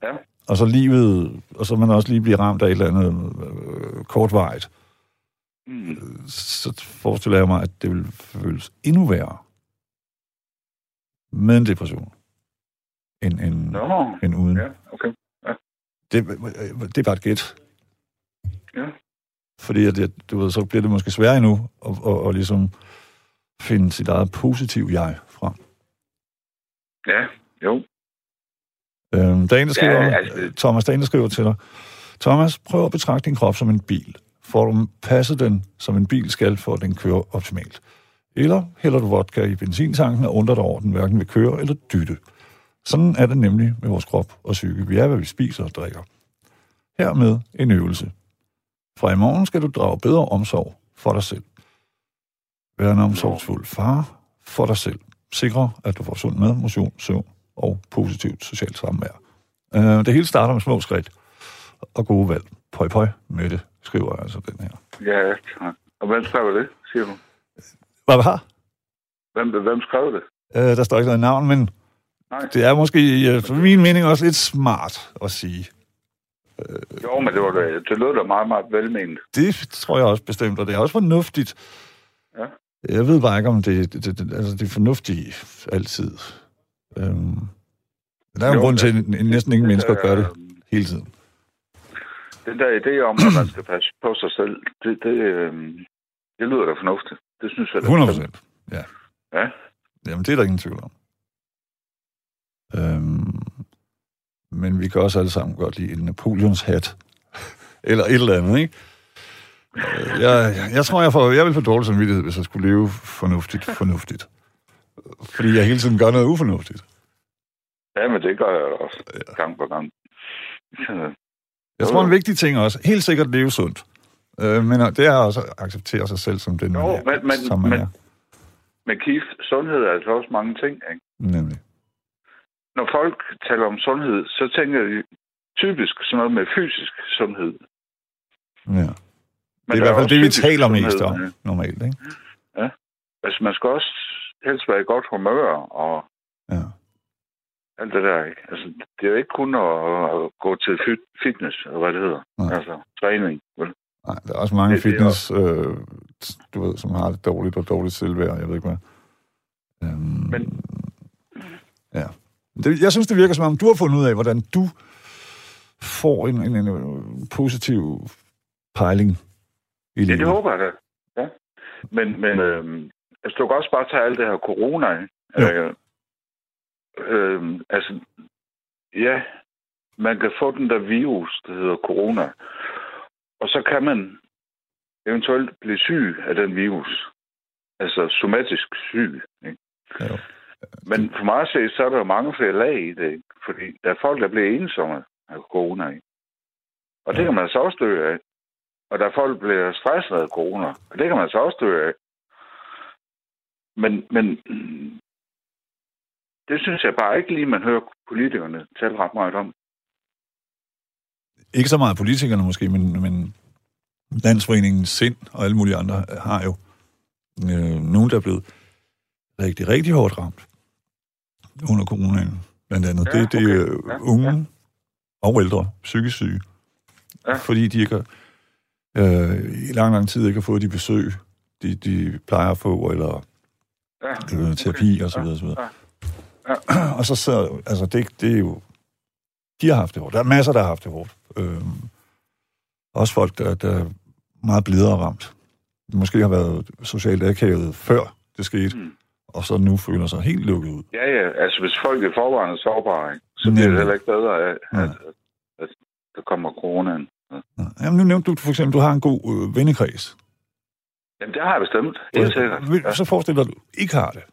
[SPEAKER 3] Ja.
[SPEAKER 2] Og så livet, og så man også lige bliver ramt af et eller andet øh, kortvarigt, mm. så forestiller jeg mig, at det vil føles endnu værre med en depression, end, end,
[SPEAKER 3] no.
[SPEAKER 2] end uden.
[SPEAKER 3] Ja, okay. Ja.
[SPEAKER 2] Det, det er bare et gæt.
[SPEAKER 3] Ja.
[SPEAKER 2] Fordi at, du ved, så bliver det måske sværere endnu at, at, at ligesom finde sit eget positiv jeg.
[SPEAKER 3] Ja, jo.
[SPEAKER 2] Øhm, der er en, der skriver, ja, altså... Thomas, der er en, der skriver til dig, Thomas, prøv at betragte din krop som en bil. Får du passet den, som en bil skal, for at den kører optimalt. Eller hælder du vodka i benzintanken og undrer dig over, at den hverken vil køre eller dytte. Sådan er det nemlig med vores krop og psyke. Vi er, hvad vi spiser og drikker. Hermed en øvelse. Fra i morgen skal du drage bedre omsorg for dig selv. Vær en omsorgsfuld far for dig selv. Sikre, at du får sund mad, motion, søvn og positivt socialt samvær. Uh, det hele starter med små skridt og gode valg. Pøj, pøj, Mette, skriver altså den her.
[SPEAKER 3] Ja, tak. Og hvem skriver det, siger du?
[SPEAKER 2] Hvad har?
[SPEAKER 3] Hvem, hvem skrev det?
[SPEAKER 2] Uh, der står ikke noget navn, men Nej. det er måske, uh, for min mening, også lidt smart at sige.
[SPEAKER 3] Uh, jo, men det, var det, det lød da meget, meget velment.
[SPEAKER 2] Det tror jeg også bestemt, og det er også fornuftigt.
[SPEAKER 3] Ja.
[SPEAKER 2] Jeg ved bare ikke, om det, det, det, altså det er fornuftigt altid. Øhm, der er jo en grund til, at næsten ingen mennesker gør det hele tiden.
[SPEAKER 3] Den der idé om, at man skal passe på sig selv, det, det, øhm, det lyder da fornuftigt. Det synes jeg, det
[SPEAKER 2] 100 procent, ja.
[SPEAKER 3] Ja.
[SPEAKER 2] Jamen, det er der ingen tvivl om. Øhm, men vi kan også alle sammen godt lide en Napoleons hat. eller et eller andet, ikke? Øh, jeg, jeg tror, jeg, får, jeg vil få dårlig samvittighed, hvis jeg skulle leve fornuftigt, fornuftigt. Fordi jeg hele tiden gør noget ufornuftigt.
[SPEAKER 3] Ja, men det gør jeg også, ja. gang på gang.
[SPEAKER 2] Jeg tror, en vigtig ting også, helt sikkert leve sundt. Øh, men det er også at acceptere sig selv som den, jo, man,
[SPEAKER 3] men, men,
[SPEAKER 2] som man
[SPEAKER 3] men,
[SPEAKER 2] er.
[SPEAKER 3] Men Keith, sundhed er altså også mange ting, ikke?
[SPEAKER 2] Nemlig.
[SPEAKER 3] Når folk taler om sundhed, så tænker de typisk sådan noget med fysisk sundhed.
[SPEAKER 2] Ja. Men det er i hvert fald det, vi taler mest om normalt, ikke?
[SPEAKER 3] Ja. Altså, man skal også helst være i godt humør, og
[SPEAKER 2] ja.
[SPEAKER 3] alt det der, ikke? Altså, det er jo ikke kun at, at gå til fitness, eller hvad det hedder. Ja. Altså, træning, vel?
[SPEAKER 2] Nej, der er også mange det, fitness, det er... øh, du ved, som har det dårligt og dårligt selvværd, jeg ved ikke hvad. Øhm,
[SPEAKER 3] Men...
[SPEAKER 2] Ja. Det, jeg synes, det virker som om, du har fundet ud af, hvordan du får en, en, en positiv pejling i livet.
[SPEAKER 3] Ja, det håber jeg da. Ja. Men, men øh, altså, du kan også bare tage alt det her corona? Øh, øh, altså, ja, man kan få den der virus, der hedder corona. Og så kan man eventuelt blive syg af den virus. Altså somatisk syg. Ikke?
[SPEAKER 2] Ja.
[SPEAKER 3] Men for mig at se, så er der jo mange flere lag i det. Ikke? Fordi der er folk, der bliver ensomme af corona. Ikke? Og det kan man så også dø af. Og der er folk, bliver stresset af corona. Og det kan man så også dø af. Men, men det synes jeg bare ikke lige, man hører politikerne tale ret meget om.
[SPEAKER 2] Ikke så meget politikerne måske, men, men Landsforeningen Sind og alle mulige andre har jo øh, nogen, der er blevet rigtig, rigtig hårdt ramt under coronaen, blandt andet. Ja, det, det er okay. ja, unge, og ældre, psykisk syge.
[SPEAKER 3] Ja.
[SPEAKER 2] Fordi de ikke har, øh, i lang, lang tid ikke har fået de besøg, de, de plejer at få, eller
[SPEAKER 3] Ja.
[SPEAKER 2] øh, terapi og så videre, og så videre.
[SPEAKER 3] Ja.
[SPEAKER 2] og så sidder, altså det, det er jo, de har haft det hårdt. Der er masser, der har haft det hårdt. Øh, også folk, der, der er meget blidere ramt. Måske har været socialt akavet før det skete,
[SPEAKER 3] Mm.
[SPEAKER 2] og så nu føler sig helt lukket ud.
[SPEAKER 3] Ja, ja. Altså, hvis folk i forvejen er sårbare, ikke, så bliver det heller ikke bedre af,
[SPEAKER 2] Nej.
[SPEAKER 3] at, at, at der kommer coronaen. Ja.
[SPEAKER 2] Jamen, nu nævnte du for eksempel, at du har en god øh, vennekreds.
[SPEAKER 3] Jamen, det har jeg bestemt. Helt sikkert. Ja.
[SPEAKER 2] Så forestil dig, at du ikke har det.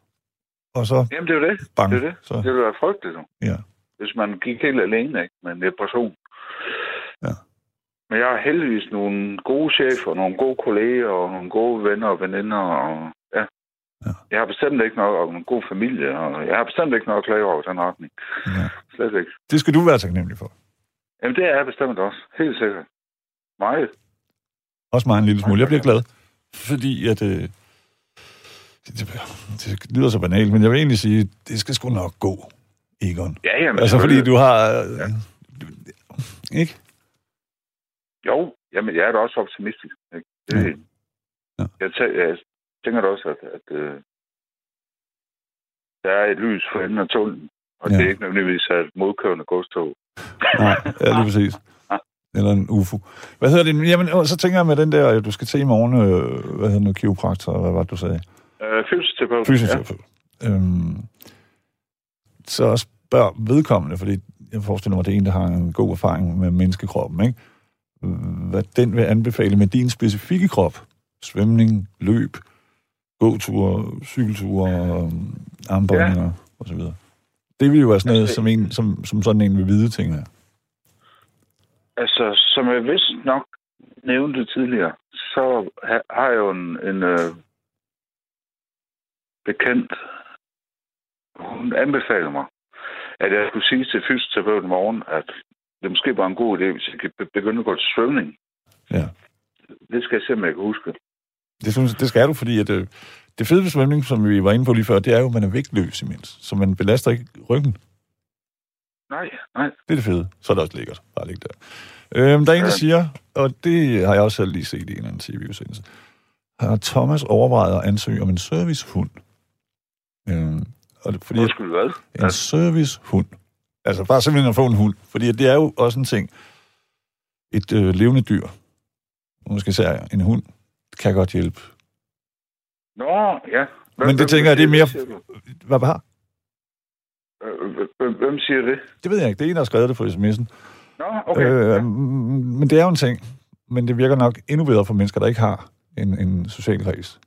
[SPEAKER 2] Og så
[SPEAKER 3] Jamen, det er jo det.
[SPEAKER 2] bang.
[SPEAKER 3] Det er det.
[SPEAKER 2] Så,
[SPEAKER 3] Det ville være frygteligt, nu.
[SPEAKER 2] ja.
[SPEAKER 3] hvis man gik helt alene ikke, med en depression.
[SPEAKER 2] Ja.
[SPEAKER 3] Men jeg har heldigvis nogle gode chefer, nogle gode kolleger og nogle gode venner og veninder. Og, ja.
[SPEAKER 2] Ja.
[SPEAKER 3] Jeg har bestemt ikke noget, og en god familie, og jeg har bestemt ikke noget at klage over den retning.
[SPEAKER 2] ja.
[SPEAKER 3] Slet ikke.
[SPEAKER 2] Det skal du være taknemmelig for.
[SPEAKER 3] Jamen, det er jeg bestemt også. Helt sikkert. Meget.
[SPEAKER 2] Også mig en lille smule. Jeg bliver glad, fordi at... Øh, det, det, det lyder så banalt, men jeg vil egentlig sige, det skal sgu nok gå, Egon.
[SPEAKER 3] Ja, jamen,
[SPEAKER 2] Altså, fordi du har... Øh,
[SPEAKER 3] Ja.
[SPEAKER 2] ikke?
[SPEAKER 3] Jo, jamen, jeg er da også optimistisk. Ikke? Det,
[SPEAKER 2] Ja. Ja.
[SPEAKER 3] Jeg, tæ- jeg tænker da også, at, at øh, der er et lys for enden af tunnelen. Og
[SPEAKER 2] Ja.
[SPEAKER 3] det er ikke nødvendigvis et modkørende godstog.
[SPEAKER 2] Nej, ja, lige præcis. Eller en UFO. Hvad hedder det? Jamen, og så tænker jeg med den der, du skal til i morgen, øh, hvad hedder det, kiropraktor, hvad var det, du sagde?
[SPEAKER 3] Øh, fysioterapeut.
[SPEAKER 2] Fysioterapeut. Ja. Øhm, så spørg vedkommende, fordi jeg forestiller mig, at det er en, der har en god erfaring med menneskekroppen, ikke? Hvad den vil anbefale med din specifikke krop. Svømning, løb, gåture, cykelture, øhm, armbøjninger ja. osv. Det vil jo være sådan noget,
[SPEAKER 3] Altså,
[SPEAKER 2] som, en, som, som sådan en vil vide, tænker jeg.
[SPEAKER 3] Altså, som jeg vist nok nævnte tidligere, så ha- har jeg jo en, en øh, bekendt, hun anbefalede mig, at jeg skulle sige til fysioterapeuten i morgen, at det måske var en god idé, hvis jeg kan be- begynde at gå til svømning.
[SPEAKER 2] Ja.
[SPEAKER 3] Det skal jeg se, om jeg kan huske.
[SPEAKER 2] Det, synes, det skal du, fordi at, øh, det fede ved svømning, som vi var inde på lige før, det er jo, at man er vægtløs imens. Så man belaster ikke ryggen.
[SPEAKER 3] Nej, nej.
[SPEAKER 2] Det er det fede. Så er det også lækkert. Bare ligge der. Øhm, der er en, der
[SPEAKER 3] Ja.
[SPEAKER 2] siger, og det har jeg også selv lige set i en eller anden tv-udsendelse, har Thomas overvejet at ansøge om en servicehund? Øhm, og det, fordi
[SPEAKER 3] Undskyld, hvad?
[SPEAKER 2] en servicehund, altså bare simpelthen at få en hund, fordi det er jo også en ting, et øh, levende dyr, måske især en hund, kan godt hjælpe.
[SPEAKER 3] Nå, ja. Hvem,
[SPEAKER 2] Men det tænker jeg, det er mere-? Hvad var?
[SPEAKER 3] Øh, hvem- siger det?
[SPEAKER 2] Det ved jeg ikke. Det er en, der har skrevet det på sms'en.
[SPEAKER 3] Nå, okay.
[SPEAKER 2] Øh,
[SPEAKER 3] ja.
[SPEAKER 2] m- Men det er jo en ting. Men det virker nok endnu bedre for mennesker, der ikke har en, en social kreds.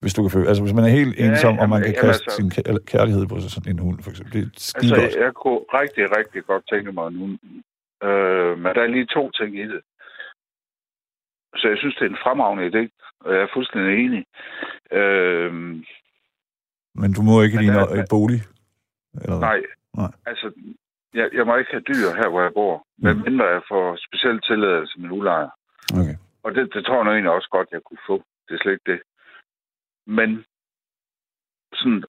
[SPEAKER 2] Hvis du kan føle... Altså, hvis man er helt
[SPEAKER 3] Ja,
[SPEAKER 2] ensom, og man
[SPEAKER 3] jamen,
[SPEAKER 2] kan
[SPEAKER 3] jamen,
[SPEAKER 2] kaste
[SPEAKER 3] altså-
[SPEAKER 2] sin kær- kærlighed på sådan en hund, for eksempel. Det er skide
[SPEAKER 3] Altså,
[SPEAKER 2] godt.
[SPEAKER 3] jeg kunne rigtig, rigtig godt tænke mig nu. Øh, men der er lige to ting i det. Så jeg synes, det er en fremragende idé, og jeg er fuldstændig enig. Øh,
[SPEAKER 2] Men du må ikke
[SPEAKER 3] der-
[SPEAKER 2] øh, bolig. Eller
[SPEAKER 3] nej,
[SPEAKER 2] Nej.
[SPEAKER 3] altså, jeg, jeg må ikke have dyr her, hvor jeg bor, men
[SPEAKER 2] Mm.
[SPEAKER 3] mindre jeg får specielt tilladelse en udlejer.
[SPEAKER 2] Okay.
[SPEAKER 3] Og det, det tror jeg nu egentlig også godt, jeg kunne få. Det er slet ikke det. Men sådan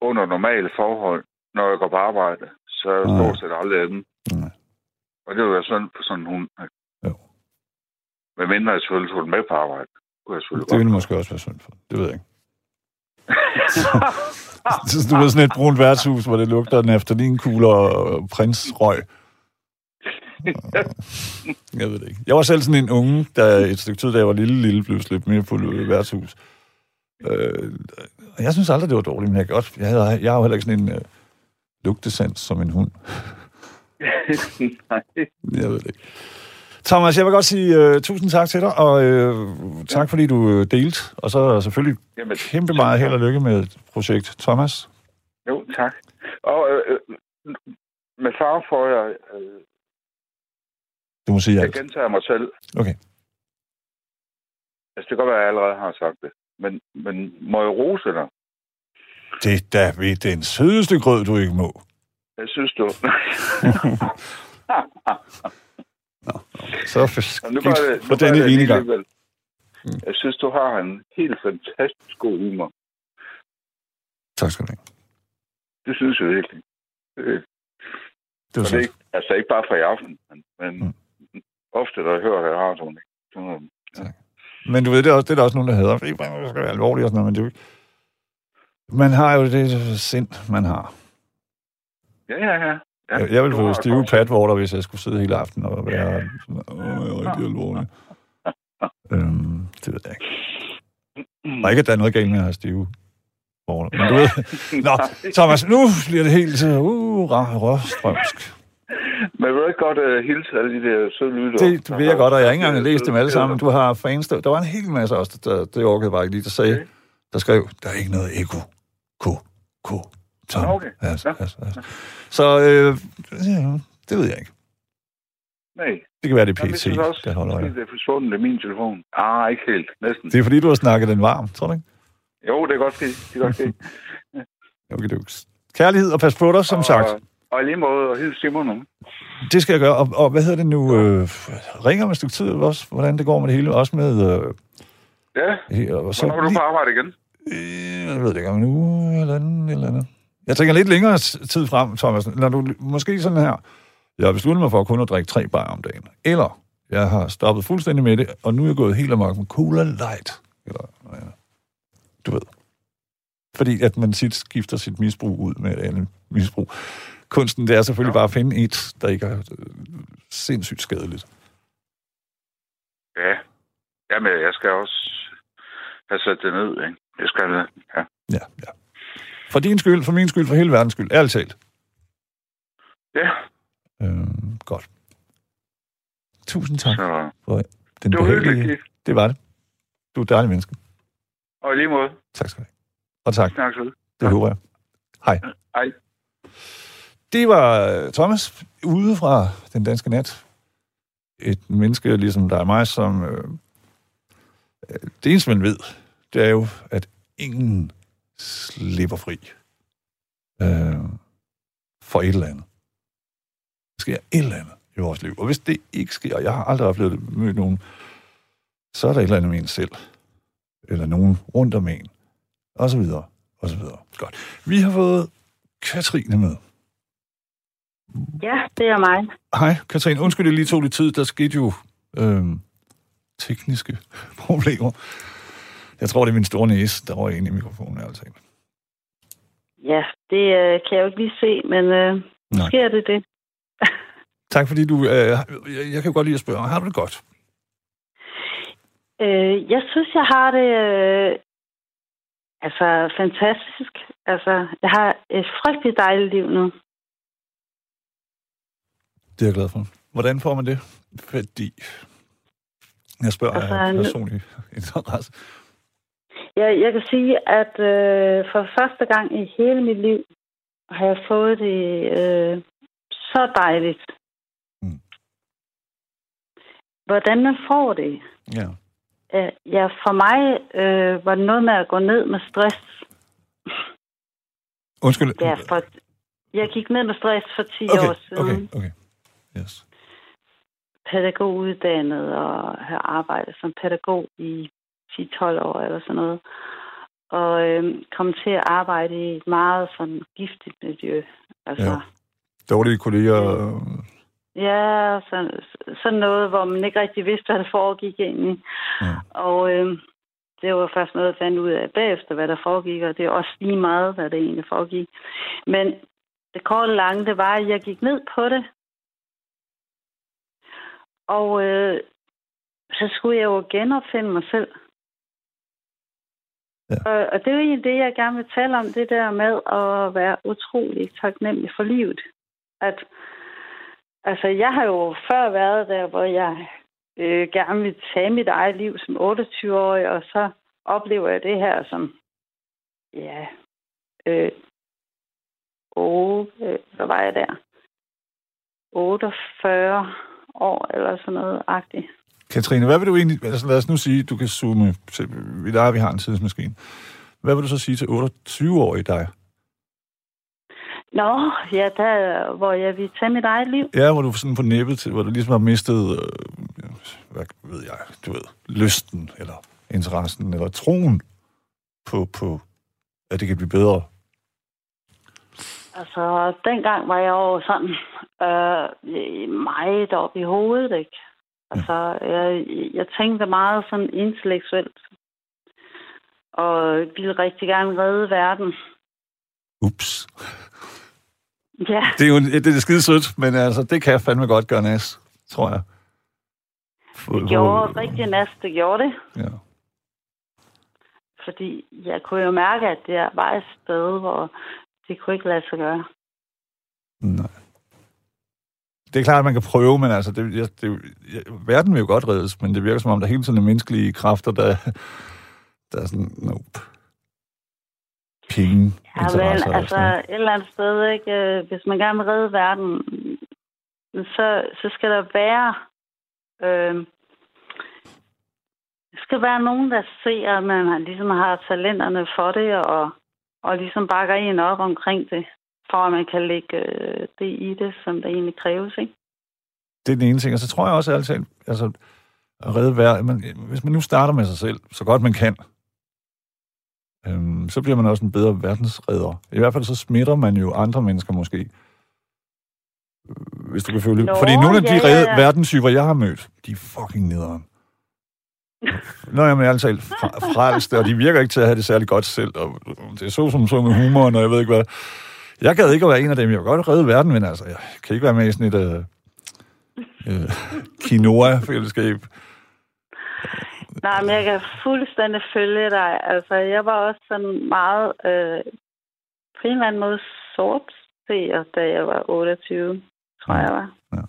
[SPEAKER 3] under normale forhold, når jeg går på arbejde, så er jeg stort set aldrig hjemme.
[SPEAKER 2] Nej.
[SPEAKER 3] Og det vil være sådan på sådan en hund. ikke? Men mindre jeg selvfølgelig tog den med på arbejde. Det kunne jeg selvfølgelig
[SPEAKER 2] Det ville
[SPEAKER 3] godt.
[SPEAKER 2] måske også være synd for. Det ved jeg ikke. Så du ved sådan et brunt værtshus, hvor det lugter naftalinekugler og prinsrøg. Jeg ved det ikke. Jeg var selv sådan en unge, der et stykke tid, da jeg var lille, lille, blev slæbt med på værtshus. Øh, jeg synes aldrig, det var dårligt, men jeg, godt, jeg, havde, jeg har jo heller ikke sådan en øh, lugtesans som en hund.
[SPEAKER 3] Nej.
[SPEAKER 2] Jeg ved det ikke. Thomas, jeg vil godt sige uh, tusind tak til dig, og uh, tak fordi du uh, delte. Og så selvfølgelig
[SPEAKER 3] Jamen,
[SPEAKER 2] kæmpe meget held og lykke med projekt. Thomas?
[SPEAKER 3] Jo, tak. Og øh, øh, med far for jeg, øh,
[SPEAKER 2] Du må sige
[SPEAKER 3] jeg
[SPEAKER 2] alt.
[SPEAKER 3] gentager mig selv.
[SPEAKER 2] Okay.
[SPEAKER 3] Altså, det kan godt være, at jeg allerede har sagt det. Men, men må jeg rose dig?
[SPEAKER 2] Det er da ved den sødeste grød, du ikke må.
[SPEAKER 3] Jeg synes, du...
[SPEAKER 2] Så for,
[SPEAKER 3] Og nu gør det,
[SPEAKER 2] for
[SPEAKER 3] nu
[SPEAKER 2] denne
[SPEAKER 3] det
[SPEAKER 2] ene gang.
[SPEAKER 3] alligevel. Jeg synes, du har en helt fantastisk god humor.
[SPEAKER 2] Tak skal du have.
[SPEAKER 3] Det synes jeg virkelig. Øh,
[SPEAKER 2] Det er
[SPEAKER 3] Og det
[SPEAKER 2] så,
[SPEAKER 3] ikke, altså ikke bare fra i aften, men, men mm. ofte, der hører jeg radioen. Ikke? Så,
[SPEAKER 2] men du ved, det er, også, det er der også nogen, der hedder. Det skal være alvorligt og sådan noget, men det. Man har jo det sind, man har.
[SPEAKER 3] ja, ja, ja. Ja.
[SPEAKER 2] Jeg, jeg ville få stive patvorter, hvis jeg skulle sidde hele aftenen og være sådan, åh, jeg er rigtig alvorlig. øhm, det ved jeg ikke. Og ikke, at der er noget galt med at have stive vorter. Men du ved... Nå, Thomas, nu bliver det helt så uh, rørstrømsk.
[SPEAKER 3] Men vil du ikke godt uh, hilse alle de der søde lytter?
[SPEAKER 2] Det ved jeg godt, og jeg har ikke engang læst dem alle sammen. Du har fans, der, der var en hel masse også, der, det orkede bare ikke lige, der sagde,
[SPEAKER 3] Okay.
[SPEAKER 2] der skrev, der er ikke noget eko. Ko, ko, Tom.
[SPEAKER 3] Okay.
[SPEAKER 2] Altså,
[SPEAKER 3] Ja.
[SPEAKER 2] altså, altså. Så øh, ja, det ved jeg ikke.
[SPEAKER 3] Nej.
[SPEAKER 2] Det kan være, det er
[SPEAKER 3] Jamen, jeg synes også,
[SPEAKER 2] der holder øje.
[SPEAKER 3] det er forsvundet af min telefon. Ah, ikke helt. Næsten.
[SPEAKER 2] Det er fordi, du har snakket den varm, tror du ikke?
[SPEAKER 3] Jo, det er godt ske. Det er godt ske.
[SPEAKER 2] Okay, det Kærlighed og pas på dig, som
[SPEAKER 3] og,
[SPEAKER 2] sagt.
[SPEAKER 3] Og lige måde, og hils Simon nu.
[SPEAKER 2] Det skal jeg gøre. Og, og hvad hedder det nu? Øh, ringer om et stykke tid også, hvordan det går med det hele. Også med... Øh,
[SPEAKER 3] Ja,
[SPEAKER 2] og så,
[SPEAKER 3] hvornår er du på arbejde igen?
[SPEAKER 2] Øh, jeg ved det ikke, om en uge eller andet, eller andet. Jeg tænker lidt længere tid frem, Thomas. Når du måske sådan her, jeg har besluttet mig for kun at drikke tre bajer om dagen. Eller jeg har stoppet fuldstændig med det, og nu er jeg gået helt amok med Cola Light. Eller, ja, du ved. Fordi at man tit skifter sit misbrug ud med et andet misbrug. Kunsten, det er selvfølgelig
[SPEAKER 3] Ja.
[SPEAKER 2] bare at finde et, der ikke er øh, sindssygt skadeligt.
[SPEAKER 3] Ja. Jamen, jeg skal også have sat det ned, ikke? Jeg skal det, ja.
[SPEAKER 2] Ja, ja. For din skyld, for min skyld, for hele verdens skyld. Ærligt talt.
[SPEAKER 3] Ja,
[SPEAKER 2] Øh, godt. Tusind tak.
[SPEAKER 3] så
[SPEAKER 2] Den
[SPEAKER 3] det var hyggeligt.
[SPEAKER 2] Det var det. Du er et dejligt menneske.
[SPEAKER 3] Og i lige måde,
[SPEAKER 2] Tak skal du have. Og tak.
[SPEAKER 3] snakkes ved.
[SPEAKER 2] Det håber jeg. Hej.
[SPEAKER 3] Hej.
[SPEAKER 2] Det var øh, Thomas ude fra den danske nat. Et menneske ligesom dig og mig, som... Øh, øh, det eneste, man ved, det er jo, at ingen slipper fri øh, for et eller andet. Der sker et eller andet i vores liv. Og hvis det ikke sker, og jeg har aldrig oplevet det, mødt nogen, så er der et eller andet med en selv. Eller nogen rundt om en. Og så videre. Og så videre. Godt. Vi har fået Katrine med.
[SPEAKER 4] Ja, det er mig.
[SPEAKER 2] Hej, Katrine. Undskyld, det lige tog lidt tid. Der skete jo øh, tekniske problemer. Jeg tror, det er min store næse, der røg ind i mikrofonen, altså.
[SPEAKER 4] Ja, det øh, kan jeg jo ikke lige se, men øh,
[SPEAKER 2] Nej.
[SPEAKER 4] måske er det det.
[SPEAKER 2] Tak fordi du... Øh, jeg, kan godt lide at spørge, har du det godt?
[SPEAKER 4] Øh, jeg synes, jeg har det øh, altså fantastisk. Altså, jeg har et frygteligt dejligt liv nu.
[SPEAKER 2] Det er jeg glad for. Hvordan får man det? Fordi... Jeg spørger
[SPEAKER 4] Altså,
[SPEAKER 2] af personlig interesse.
[SPEAKER 4] Jeg, jeg kan sige, at øh, for første gang i hele mit liv har jeg fået det øh, så dejligt.
[SPEAKER 2] Mm.
[SPEAKER 4] Hvordan man får det.
[SPEAKER 2] Ja.
[SPEAKER 4] Øh, Ja, for mig øh, var det noget med at gå ned med stress.
[SPEAKER 2] Undskyld.
[SPEAKER 4] Ja, for jeg gik ned med stress for 10
[SPEAKER 2] okay,
[SPEAKER 4] år siden.
[SPEAKER 2] okay, okay. Yes.
[SPEAKER 4] Pædagoguddannet og har arbejdet som pædagog i 10-12 år eller sådan noget. Og øh, kom til at arbejde i et meget sådan giftigt miljø. Altså,
[SPEAKER 2] Ja. Dårlige kolleger. øh,
[SPEAKER 4] Ja, så, sådan noget, hvor man ikke rigtig vidste, hvad der foregik egentlig.
[SPEAKER 2] Ja.
[SPEAKER 4] Og øh, det var først noget, jeg fandt ud af bagefter, hvad der foregik, og det er også lige meget, hvad det egentlig foregik. Men det korte lange, det var, at jeg gik ned på det. Og øh, så skulle jeg jo genopfinde mig selv.
[SPEAKER 2] Ja.
[SPEAKER 4] Og, og det er jo egentlig det, jeg gerne vil tale om, det der med at være utrolig taknemmelig for livet. At Altså, jeg har jo før været der, hvor jeg øh, gerne vil tage mit eget liv som 28-årig, og så oplever jeg det her som, ja, øh, oh, øh, hvad var jeg der? 48 år eller sådan noget agtigt.
[SPEAKER 2] Katrine, hvad vil du egentlig... Altså, lad os nu sige, du kan zoome... Vi der vi har en tidsmaskine. Hvad vil du så sige til 28-årige dig?
[SPEAKER 4] Nå, ja, der, hvor jeg vil tage mit eget liv.
[SPEAKER 2] Ja, hvor du sådan på næbbet til, hvor du ligesom har mistet, øh, hvad ved jeg, du ved, lysten, eller interessen, eller troen på, på at det kan blive bedre.
[SPEAKER 4] Altså, dengang var jeg jo sådan øh, meget op i hovedet, ikke? Altså, jeg, jeg tænkte meget sådan intellektuelt. Og ville rigtig gerne redde verden.
[SPEAKER 2] Ups.
[SPEAKER 4] Ja,
[SPEAKER 2] Det er jo det er skide sødt, men altså, det kan jeg fandme godt gøre næs, tror jeg.
[SPEAKER 4] det gjorde rigtig næst, det gjorde det.
[SPEAKER 2] Ja.
[SPEAKER 4] Fordi jeg kunne jo mærke, at det var et sted, hvor det kunne ikke lade sig gøre.
[SPEAKER 2] Nej. Det er klart, at man kan prøve, men altså, det, det, jeg, verden vil jo godt reddes, men det virker som om, der hele tiden er menneskelige kræfter, der, der er sådan, nope. Penge,
[SPEAKER 4] Ja,
[SPEAKER 2] og
[SPEAKER 4] altså et eller andet sted, ikke? øh, hvis man gerne vil redde verden, så, så skal der være... Øh, skal være nogen, der ser, at man ligesom har talenterne for det, og, og ligesom bakker en op omkring det, for at man kan lægge øh, det i det, som der egentlig kræves, ikke?
[SPEAKER 2] Det er den ene ting, og så tror jeg også altid, altså, at redde verden, man, hvis man nu starter med sig selv, så godt man kan, øhm, så bliver man også en bedre verdensredder. I hvert fald så smitter man jo andre mennesker måske. Øh, Hvis du kan følge.
[SPEAKER 4] Nå,
[SPEAKER 2] Fordi nogle af de
[SPEAKER 4] ja, ja, ja.
[SPEAKER 2] verdenstyper, jeg har mødt, de er fucking nederen. Nå, jamen, altså fra, frelste, og de virker ikke til at have det særlig godt selv, og det er så som så med humor, og jeg ved ikke hvad. Jeg gad ikke at være en af dem. Jeg vil godt redde verden, men altså, jeg kan ikke være med i sådan et øh, øh, quinoa-fællesskab.
[SPEAKER 4] Nej, men jeg kan fuldstændig følge dig. Altså, jeg var også sådan meget, øh, anden måde, sort seer, da jeg var 28, tror jeg var.
[SPEAKER 2] Ja.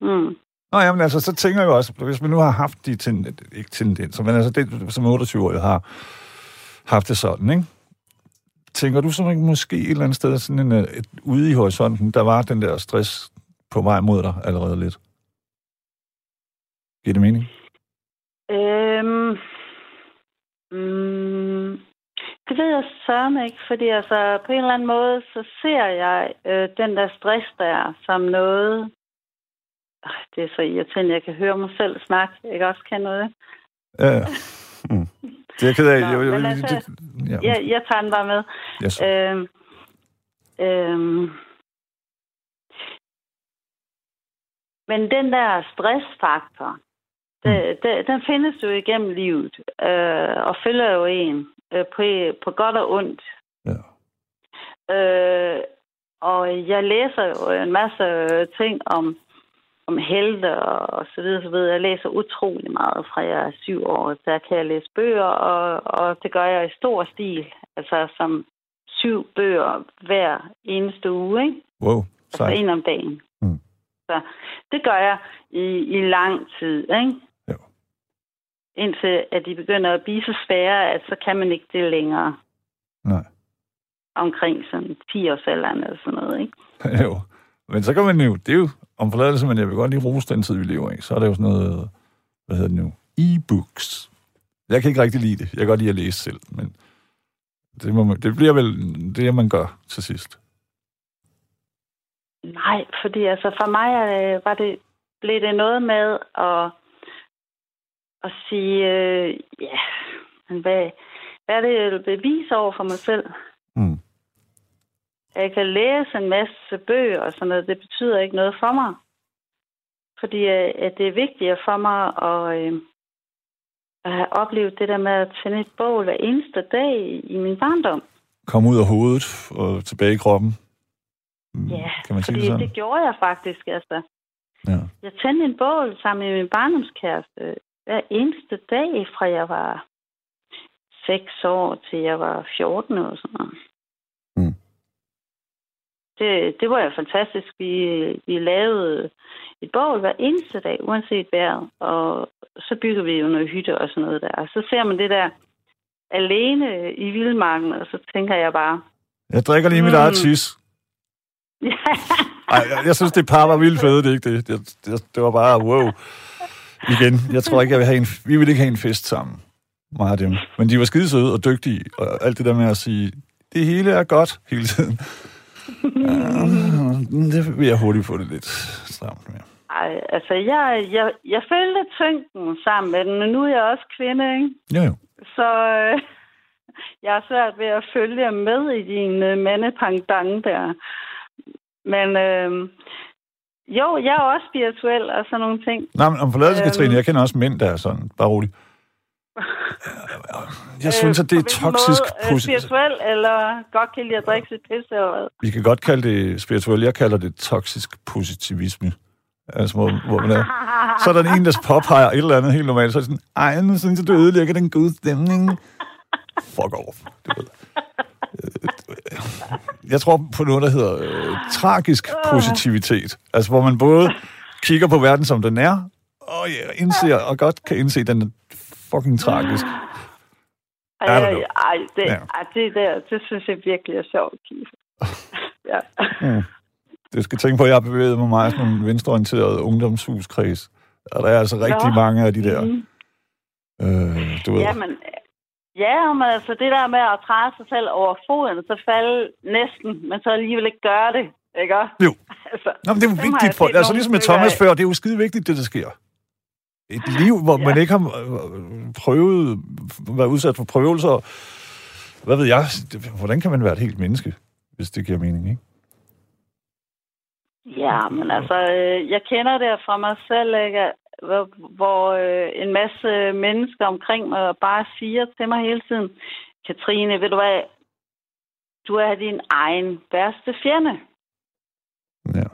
[SPEAKER 4] Mm.
[SPEAKER 2] Nå, jamen altså, så tænker jeg jo også, hvis man nu har haft de tendens, ikke tendenser, men altså det, som 28 år har haft det sådan, ikke? Tænker du så ikke måske et eller andet sted, sådan en, øh, et, ude i horisonten, der var den der stress på vej mod dig allerede lidt? Giver det mening?
[SPEAKER 4] Øhm, mm, det ved jeg sørme ikke, fordi altså, på en eller anden måde, så ser jeg øh, den der stress der som noget... Ej, det er så irriterende, jeg kan høre mig selv snakke. Jeg kan også kende noget.
[SPEAKER 2] Ja, ja. Mm. Det er jeg ked af.
[SPEAKER 4] Nå, men
[SPEAKER 2] jeg,
[SPEAKER 4] altså,
[SPEAKER 2] ja,
[SPEAKER 4] Jeg, jeg tager den bare med.
[SPEAKER 2] yes.
[SPEAKER 4] Øhm, øhm, men den der stressfaktor, det, det, den findes jo igennem livet, øh, og følger jo en øh, på, på godt og ondt.
[SPEAKER 2] Ja.
[SPEAKER 4] Øh, og jeg læser jo en masse ting om, om helte og, og så videre, så videre. Jeg læser utrolig meget fra jeg er syv år. Der kan jeg læse bøger, og, og det gør jeg i stor stil. Altså som syv bøger hver eneste uge, ikke?
[SPEAKER 2] Wow,
[SPEAKER 4] Altså
[SPEAKER 2] sejt.
[SPEAKER 4] en om dagen.
[SPEAKER 2] Mm.
[SPEAKER 4] Så det gør jeg i, i lang tid, ikke?
[SPEAKER 2] Jo.
[SPEAKER 4] Indtil at de begynder at blive så svære, at så kan man ikke det længere
[SPEAKER 2] Nej.
[SPEAKER 4] omkring sådan 10 års eller sådan noget, ikke?
[SPEAKER 2] jo. Men så kan man jo, det er jo om forladelse, men jeg vil godt lige rose den tid, vi lever i. Så er der jo sådan noget, hvad hedder det nu, e-books. Jeg kan ikke rigtig lide det. Jeg kan godt lide at læse selv, men det, må man, det bliver vel det, man gør til sidst.
[SPEAKER 4] Nej, fordi altså for mig øh, var det, blev det noget med at, at sige, øh, ja, hvad, hvad er det, jeg vil bevise over for mig selv?
[SPEAKER 2] Mm.
[SPEAKER 4] Jeg kan læse en masse bøger og sådan noget, det betyder ikke noget for mig. Fordi øh, at det er vigtigere for mig at, øh, at have oplevet det der med at tænde et bål hver eneste dag i, min barndom.
[SPEAKER 2] Kom ud af hovedet og tilbage i kroppen. Mm,
[SPEAKER 4] Ja,
[SPEAKER 2] kan man sige
[SPEAKER 4] fordi
[SPEAKER 2] det sådan?
[SPEAKER 4] det gjorde jeg faktisk. Altså.
[SPEAKER 2] Ja.
[SPEAKER 4] Jeg tændte en bål sammen med min barndomskæreste hver eneste dag, fra jeg var 6 år til jeg var 14 og sådan noget. Det, det var jo fantastisk. Vi, vi lavede et bål hver eneste dag, uanset vejret. Og så bygger vi jo noget hytte og sådan noget der. Og så ser man det der alene i vildmarken, og så tænker jeg bare,
[SPEAKER 2] Jeg drikker lige mit
[SPEAKER 4] Mm.
[SPEAKER 2] eget tis. Ej, jeg, jeg synes, det par var vildt fede, det ikke det. Det, det. det var bare, wow. Igen, jeg tror ikke, jeg vil have en, vi vil ikke have en fest sammen. Meget af dem. Men de var skide søde og dygtige, og alt det der med at sige, det hele er godt hele tiden. Ja, det vil jeg hurtigt få det lidt stramt med.
[SPEAKER 4] Ej, altså, jeg, jeg, jeg følte tyngden sammen med den, men nu er jeg også kvinde, ikke?
[SPEAKER 2] Jo, jo.
[SPEAKER 4] Så, øh, jeg har svært ved at følge med i din uh, mandepangdang der. Men øh, jo, jeg er også spirituel og sådan nogle ting.
[SPEAKER 2] Nej, men om forladelse, øhm, Katrine, jeg kender også mænd, der er sådan, bare roligt. Jeg synes, at det er toksisk...
[SPEAKER 4] Måde, øh, spirituel, eller godt kan lide at drikke sit pisse, eller hvad?
[SPEAKER 2] Vi kan godt kalde det spirituel. Jeg kalder det toksisk positivisme. Altså, hvor, hvor man er. Så er der en, der påpeger et eller andet helt normalt, så er det sådan, ej, nu synes jeg, du ødelægger den gode stemning. Fuck off. Du ved. Jeg tror på noget, der hedder øh, tragisk positivitet. Altså, hvor man både kigger på verden, som den er, og ja, indser, og godt kan indse, at den fucking tragisk.
[SPEAKER 4] Ej, ej, ej, det, ja. ej, det der, det synes jeg virkelig er sjovt, ja.
[SPEAKER 2] mm. Du skal tænke på, at jeg har bevæget mig meget som en venstreorienteret ungdomshuskreds. Og der er altså rigtig Nå. mange af de der... Mm. Øh, du ved.
[SPEAKER 4] Jamen, ja, men altså det der med at træde sig selv over foden, så falde næsten, men så alligevel ikke gøre det, ikke?
[SPEAKER 2] Jo. altså, Nå, men det er jo vigtigt for... Altså ligesom med Thomas før, det er jo skide vigtigt, det der sker. Et liv, hvor ja. man ikke har øh, prøvet, været udsat for prøvelser. Hvad ved jeg? Hvordan kan man være et helt menneske, hvis det giver mening, ikke?
[SPEAKER 4] Ja, men altså, øh, jeg kender det fra mig selv, ikke? hvor, hvor øh, en masse mennesker omkring mig bare siger til mig hele tiden, Katrine, ved du hvad, du er din egen værste fjende.
[SPEAKER 2] Ja.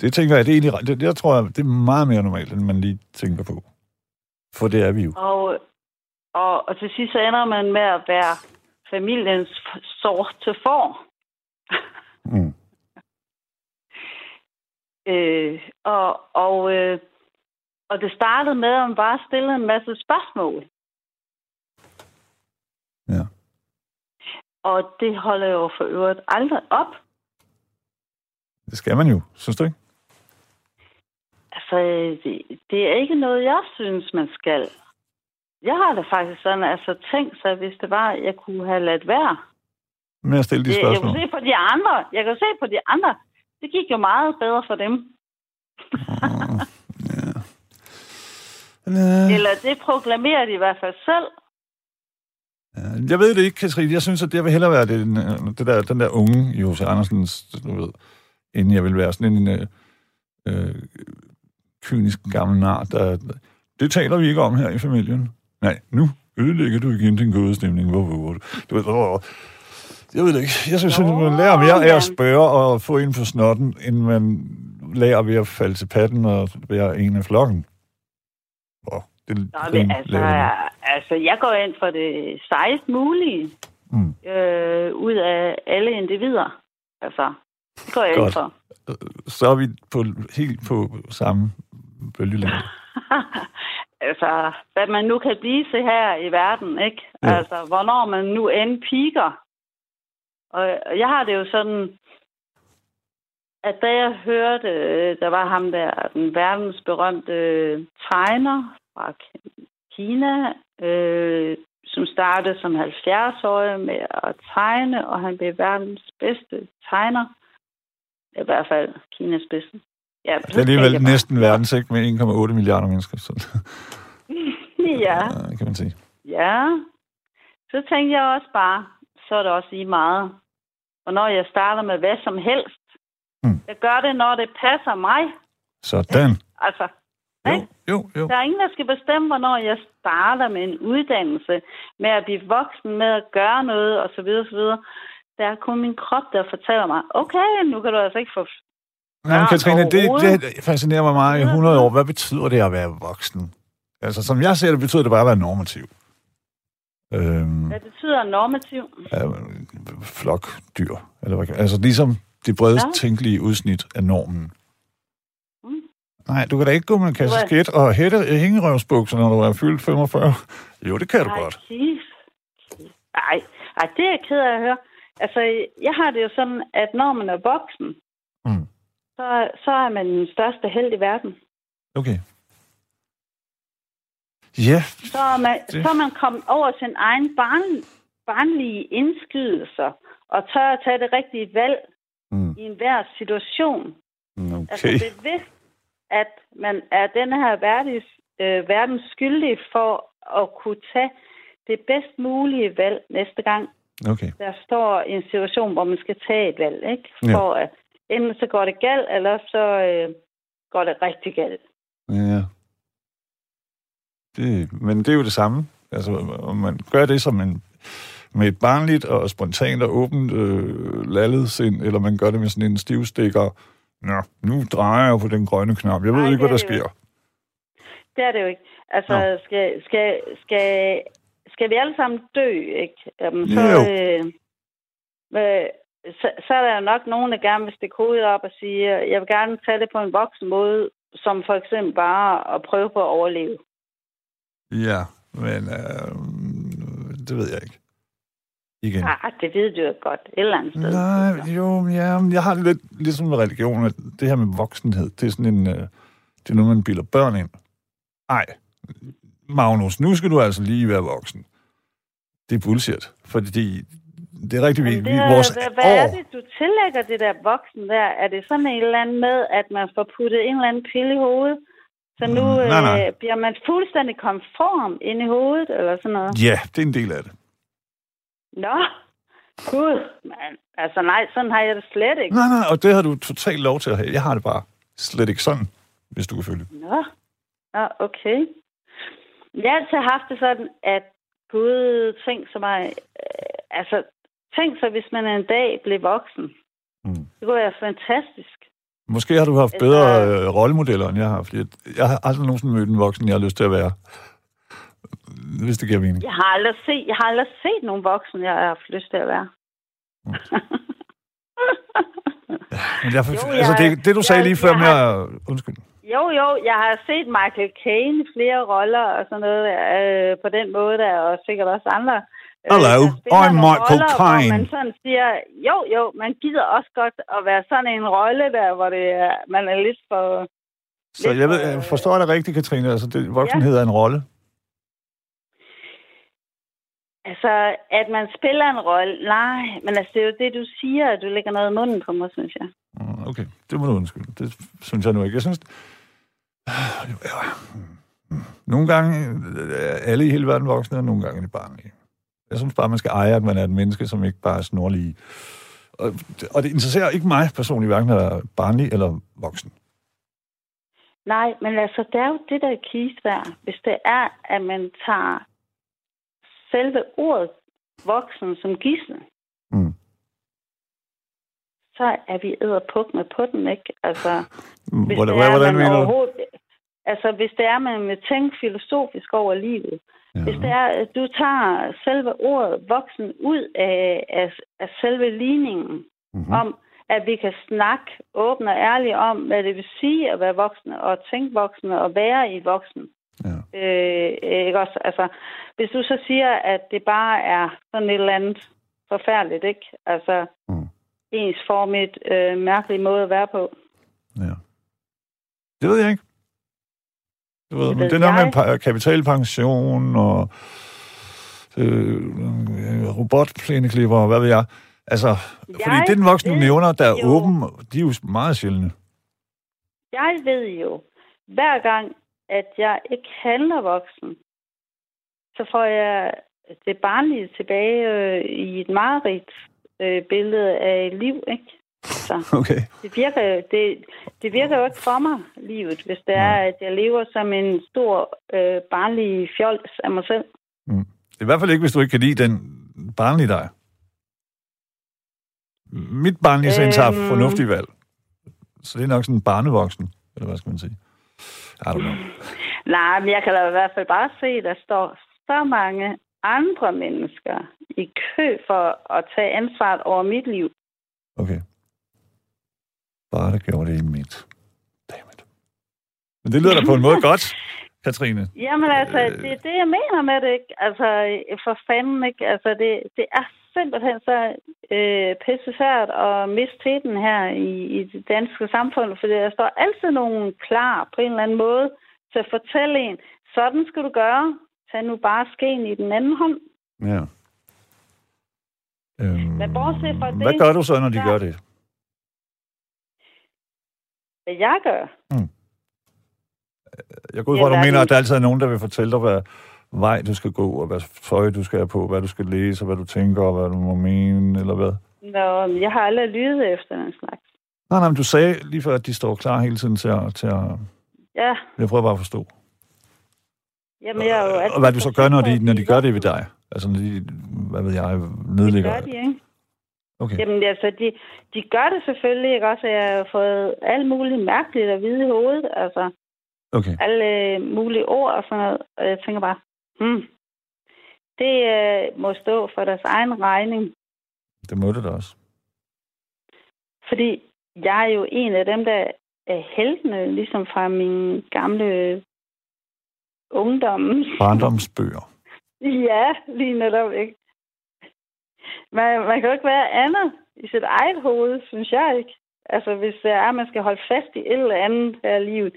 [SPEAKER 2] Det tænker jeg, det er egentlig, det, jeg tror, det er meget mere normalt, end man lige tænker på. For det er vi jo.
[SPEAKER 4] Og, og, og til sidst ender man med at være familiens sort til for. Mm. øh, og og, øh, og det startede med, at man bare stillede en masse spørgsmål.
[SPEAKER 2] Ja.
[SPEAKER 4] Og det holder jo for øvrigt aldrig op.
[SPEAKER 2] Det skal man jo, synes du ikke?
[SPEAKER 4] Altså, det, det er ikke noget, jeg synes, man skal. Jeg har da faktisk sådan, altså tænkt sig, hvis det var, jeg kunne have ladt være.
[SPEAKER 2] Med at stille de spørgsmål.
[SPEAKER 4] Jeg kan se på de andre. Jeg kan se på de andre. Det gik jo meget bedre for dem.
[SPEAKER 2] Mm, ja.
[SPEAKER 4] Uh... Eller det proklamerer de i hvert fald selv.
[SPEAKER 2] Jeg ved det ikke, Katrine. Jeg synes, at det vil hellere være det, det der, den der unge i H.C. Andersens, du ved, inden jeg vil være sådan en øh, øh, kynisk gammel nar, der, det taler vi ikke om her i familien. Nej, nu ødelægger du igen din gode stemning. Hvor, hvor, du ved, hvor, jeg ved det ikke. Jeg synes, at man lærer mere af at spørge og få ind på snotten, end man lærer ved at falde til patten og være en af flokken.
[SPEAKER 4] Oh, det, Nå, men altså, altså, jeg går ind for det sejst mulige mm. øh, ud af alle individer. Altså, det går jeg Godt. ind for.
[SPEAKER 2] Så er vi på, helt på samme bølgelængde.
[SPEAKER 4] altså, hvad man nu kan blive til her i verden, ikke? Ja. Altså, hvornår man nu end piker. Og jeg har det jo sådan, at da jeg hørte, der var ham der, den verdensberømte tegner fra Kina, øh, som startede som 70-årig med at tegne, og han blev verdens bedste tegner. I hvert fald Kinas bedste.
[SPEAKER 2] Ja, det er alligevel bare. næsten verdens, ikke? Med 1,8 milliarder mennesker. Så.
[SPEAKER 4] ja.
[SPEAKER 2] ja. kan man sige.
[SPEAKER 4] Ja. Så tænkte jeg også bare, så er det også i meget. Og når jeg starter med hvad som helst, mm. jeg gør det, når det passer mig.
[SPEAKER 2] Sådan.
[SPEAKER 4] altså,
[SPEAKER 2] jo, jo, jo.
[SPEAKER 4] Der er ingen, der skal bestemme, hvornår jeg starter med en uddannelse, med at blive voksen, med at gøre noget osv. osv. Der er kun min krop, der fortæller mig, okay, nu kan du altså ikke få
[SPEAKER 2] Nej, men Katrine, det, det fascinerer mig meget i 100 år. Hvad betyder det at være voksen? Altså, som jeg ser det, betyder det bare at være normativ.
[SPEAKER 4] Øhm, hvad betyder normativ?
[SPEAKER 2] Ja, flokdyr. Eller hvad, altså ligesom det bredest ja. tænkelige udsnit af normen. Mm. Nej, du kan da ikke gå med en kasse skidt og hætte hængerøvsbukser, når du er fyldt 45. Jo, det kan du
[SPEAKER 4] Ej,
[SPEAKER 2] godt.
[SPEAKER 4] Nej, ej, det er jeg ked af at høre. Altså, jeg har det jo sådan, at når man er voksen, mm så, så er man den største held i verden.
[SPEAKER 2] Okay. Ja.
[SPEAKER 4] Så, er man, det... så er man kommet over sin egen barn, barnlige indskydelser og tør at tage det rigtige valg mm. i enhver situation.
[SPEAKER 2] Okay.
[SPEAKER 4] Altså bevidst, at man er den her verdens, øh, verdens skyldig for at kunne tage det bedst mulige valg næste gang,
[SPEAKER 2] Okay.
[SPEAKER 4] der står en situation, hvor man skal tage et valg, ikke?
[SPEAKER 2] Ja.
[SPEAKER 4] For at enten så går det galt, eller så øh, går det rigtig galt.
[SPEAKER 2] Ja. Det, men det er jo det samme. Altså, om man gør det som en, med et barnligt og spontant og åbent øh, lallet sind, eller man gør det med sådan en stivstikker. Nå, nu drejer jeg på den grønne knap. Jeg ved
[SPEAKER 4] Nej,
[SPEAKER 2] ikke, hvad der
[SPEAKER 4] er
[SPEAKER 2] sker.
[SPEAKER 4] Det er det jo ikke. Altså,
[SPEAKER 2] Nå.
[SPEAKER 4] skal, skal, skal, skal vi alle sammen dø, ikke? Jamen, så,
[SPEAKER 2] Jo.
[SPEAKER 4] øh, øh, så, så er der jo nok nogen, der gerne vil stikke hovedet op og sige, jeg vil gerne tage det på en voksen måde, som for eksempel bare at prøve på at overleve.
[SPEAKER 2] Ja, men øh, det ved jeg ikke. Igen.
[SPEAKER 4] Ah, det ved du jo godt, et eller andet sted.
[SPEAKER 2] Nej, jo, ja, jeg har lidt ligesom med religion, at det her med voksenhed, det er sådan en, øh, det er noget, man bilder børn ind. Ej, Magnus, nu skal du altså lige være voksen. Det er bullshit, fordi det er rigtig
[SPEAKER 4] Men
[SPEAKER 2] vigtigt.
[SPEAKER 4] det er,
[SPEAKER 2] Vores
[SPEAKER 4] hvad, hvad er
[SPEAKER 2] år,
[SPEAKER 4] det, du tillægger det der voksen der? Er det sådan en eller anden med, at man får puttet en eller anden pille i hovedet? Så nu
[SPEAKER 2] Mm, nej, nej.
[SPEAKER 4] Øh, bliver man fuldstændig konform inde i hovedet, eller sådan noget?
[SPEAKER 2] ja, det er en del af det.
[SPEAKER 4] Nå, gud, man. Altså nej, sådan har jeg det slet ikke.
[SPEAKER 2] Nej, nej, og det har du totalt lov til at have. Jeg har det bare slet ikke sådan, hvis du kan følge.
[SPEAKER 4] Nå, Nå okay. Jeg har altid haft det sådan, at Gud, tænk så mig, øh, altså, tænk så, hvis man en dag blev voksen.
[SPEAKER 2] Mm.
[SPEAKER 4] Det kunne være fantastisk.
[SPEAKER 2] Måske har du haft
[SPEAKER 4] Altså-
[SPEAKER 2] bedre øh, rollemodeller, end jeg har, fordi jeg- har aldrig nogensinde mødt en voksen, jeg har lyst til at være. Hvis det giver mening.
[SPEAKER 4] Jeg har aldrig set, jeg har aldrig set nogen voksen, jeg har haft lyst til at være.
[SPEAKER 2] Men jeg,
[SPEAKER 4] Jo,
[SPEAKER 2] altså,
[SPEAKER 4] jeg-
[SPEAKER 2] det, det du sagde
[SPEAKER 4] jeg-
[SPEAKER 2] lige før
[SPEAKER 4] jeg
[SPEAKER 2] med
[SPEAKER 4] har-.
[SPEAKER 2] Undskyld.
[SPEAKER 4] Jo, jo, jeg har set Michael Caine i flere roller og sådan noget øh, på den måde der, og sikkert også andre. Øh,
[SPEAKER 2] Hello,
[SPEAKER 4] spiller
[SPEAKER 2] I'm Michael
[SPEAKER 4] roller,
[SPEAKER 2] Caine.
[SPEAKER 4] Man sådan siger, jo, jo, man gider også godt at være sådan en rolle der, hvor det er, man er lidt for...
[SPEAKER 2] Så
[SPEAKER 4] Lidt
[SPEAKER 2] jeg ved,
[SPEAKER 4] for-
[SPEAKER 2] jeg forstår dig rigtigt, Katrine. Altså, det, voksenhed er en rolle.
[SPEAKER 4] Altså, at man spiller en rolle, nej, men altså, det er jo det, du siger, at du lægger noget i munden på mig, synes jeg.
[SPEAKER 2] Mm, Okay, det må du undskylde. Det synes jeg nu ikke. Jeg synes... Ja. Nogle gange alle i hele verden voksne, og nogle gange er de barnlige. Jeg synes bare, man skal eje, at man er et menneske, som ikke bare er snorlige. Og, og det interesserer ikke mig personligt, hverken at være barnlig eller voksen.
[SPEAKER 4] Nej, men altså, det er jo det, der er kis der. Hvis det er, at man tager selve ordet voksen som gissel,
[SPEAKER 2] Mm.
[SPEAKER 4] så er vi æderpuk med på den, ikke? Altså, hvis
[SPEAKER 2] Hvordan,
[SPEAKER 4] det er,
[SPEAKER 2] hvordan
[SPEAKER 4] man overhovedet... Altså, hvis det er, man vil tænke filosofisk over livet.
[SPEAKER 2] Ja.
[SPEAKER 4] Hvis det er, at du tager selve ordet voksen ud af, af, af selve ligningen,
[SPEAKER 2] Mm-hmm.
[SPEAKER 4] om, at vi kan snakke åbent og ærligt om, hvad det vil sige at være voksne, og tænke voksne, og være i voksen.
[SPEAKER 2] Ja.
[SPEAKER 4] Øh, ikke også? Altså, hvis du så siger, at det bare er sådan et eller andet forfærdeligt, ikke? Altså,
[SPEAKER 2] Mm.
[SPEAKER 4] ensformigt, øh, mærkelig måde at være på.
[SPEAKER 2] ja. Det ved jeg ikke. Det, ved, men det er noget med kapitalpension og øh, robotplæneklipper og hvad ved jeg. Altså, fordi
[SPEAKER 4] Jeg
[SPEAKER 2] det den voksne, du nævner, der er
[SPEAKER 4] jo-
[SPEAKER 2] åben, de er jo meget sjældne.
[SPEAKER 4] Jeg ved jo, hver gang, at jeg ikke handler voksen, så får jeg det barnlige tilbage øh, i et mareridt øh, billede af liv, ikke? Så
[SPEAKER 2] Okay.
[SPEAKER 4] det virker, det, det virker jo ikke for mig, livet, hvis det er, at jeg lever som en stor øh, barnlig fjols af mig selv.
[SPEAKER 2] I hvert fald ikke, hvis du ikke kan lide den barnlige dig. Mit barnlige sind
[SPEAKER 4] Øhm.
[SPEAKER 2] fornuftige valg. Så det er nok sådan en barnevoksen, eller hvad skal man sige. I don't know.
[SPEAKER 4] Nej, men jeg kan da i hvert fald bare se, at der står så mange andre mennesker i kø for at tage ansvaret over mit liv.
[SPEAKER 2] Okay. Bare der gjorde det i mit. Dammit. Men det lyder da på en måde godt, Katrine.
[SPEAKER 4] Jamen altså,
[SPEAKER 2] Øh.
[SPEAKER 4] det er det, jeg mener med det, ikke? Altså, for fanden, ikke? Altså, det, det er simpelthen så øh, pissefærdigt at miste teten her i, i det danske samfund, for der står altid nogen klar på en eller anden måde til at fortælle en, sådan skal du gøre. Tag nu bare skeen i den anden hånd.
[SPEAKER 2] Ja. Øhm,
[SPEAKER 4] Men bortset fra
[SPEAKER 2] Hvad
[SPEAKER 4] det,
[SPEAKER 2] gør du så, når de
[SPEAKER 4] der-
[SPEAKER 2] gør det?
[SPEAKER 4] Hvad jeg gør.
[SPEAKER 2] Jeg går ud fra, at du mener, at der altid er nogen, der vil fortælle dig, hvad, vej, du skal gå, og hvad tøj, du skal have på, hvad du skal læse, og hvad du tænker, og hvad du må mene, eller hvad?
[SPEAKER 4] Nå, men jeg har aldrig lyttet efter den slags.
[SPEAKER 2] Nej, nej, men du sagde lige før, at de står klar hele tiden til at... Til at
[SPEAKER 4] Ja,
[SPEAKER 2] jeg prøver bare at forstå.
[SPEAKER 4] jamen jeg er jo altid
[SPEAKER 2] Og hvad du så gør, når de, når de gør det ved
[SPEAKER 4] Det
[SPEAKER 2] dig? Altså, når de, hvad ved jeg, nedlægger...
[SPEAKER 4] gør de, ikke?
[SPEAKER 2] Okay.
[SPEAKER 4] Jamen altså, de, de gør det selvfølgelig, ikke også? Jeg har fået alt muligt mærkeligt at vide i hovedet, altså
[SPEAKER 2] Okay.
[SPEAKER 4] alle øh, mulige ord og sådan noget. Og jeg tænker bare, hmm, det øh, må stå for deres egen regning.
[SPEAKER 2] Det må det da også.
[SPEAKER 4] Fordi jeg er jo en af dem, der er heltene, ligesom fra min gamle ungdom.
[SPEAKER 2] Barndomsbøger.
[SPEAKER 4] ja, lige netop, ikke? Man, man kan jo ikke være andet i sit eget hoved, synes jeg ikke. Altså, hvis det er, at man skal holde fast i et eller andet her i livet,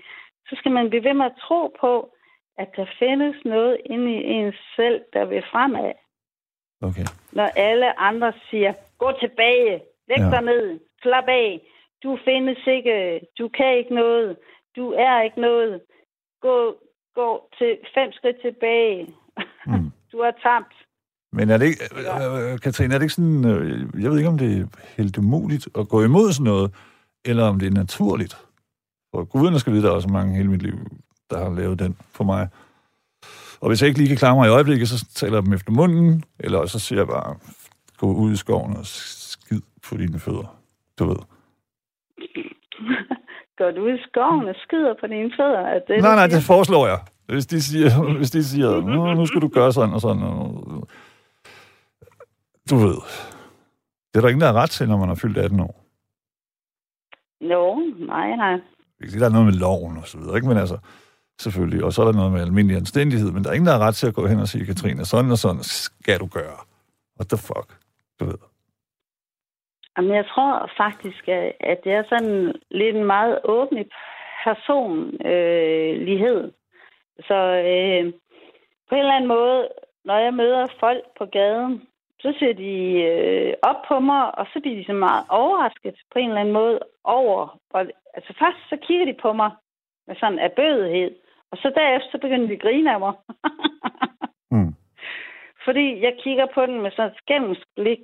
[SPEAKER 4] så skal man blive ved med at tro på, at der findes noget inde i ens selv, der vil fremad.
[SPEAKER 2] Okay.
[SPEAKER 4] Når alle andre siger, gå tilbage, læg
[SPEAKER 2] Ja.
[SPEAKER 4] dig ned, slap af, du findes ikke, du kan ikke noget, du er ikke noget, gå, gå til fem skridt tilbage,
[SPEAKER 2] Mm.
[SPEAKER 4] du er tabt.
[SPEAKER 2] Men er det ikke, øh, øh, Katrine, er det ikke sådan, øh, jeg ved ikke, om det er helt umuligt at gå imod sådan noget, eller om det er naturligt? For guderne skal vide, der er også mange hele mit liv, der har lavet den for mig. Og hvis jeg ikke lige kan klare mig i øjeblikket, så taler jeg dem efter munden, eller så siger jeg bare, gå ud i skoven og skid på dine fødder. Du ved.
[SPEAKER 4] Går du ud i skoven og skider på dine fødder? Er det,
[SPEAKER 2] Nej, nej, det foreslår jeg. Hvis de siger, hvis de siger nu, nu skal du gøre sådan og sådan. Og, du ved. Det er der ingen, der har ret til, når man har fyldt 18 år.
[SPEAKER 4] Jo, nej, nej.
[SPEAKER 2] Sige, Der er noget med loven og så videre, ikke? Men altså, selvfølgelig. Og så er der noget med almindelig anstændighed. Men der er ingen, der har ret til at gå hen og sige, Katrine, sådan og sådan skal du gøre. What the fuck? Du ved.
[SPEAKER 4] Jamen, jeg tror faktisk, at det er sådan lidt en meget åben personlighed. Så øh, på en eller anden måde, når jeg møder folk på gaden, så ser de øh, op på mig, og så bliver de så meget overrasket på en eller anden måde over. Og, altså først så kigger de på mig med sådan af bødighed, og så derefter så begynder de at grine af mig.
[SPEAKER 2] Mm.
[SPEAKER 4] Fordi jeg kigger på den med sådan et skælmsk blik.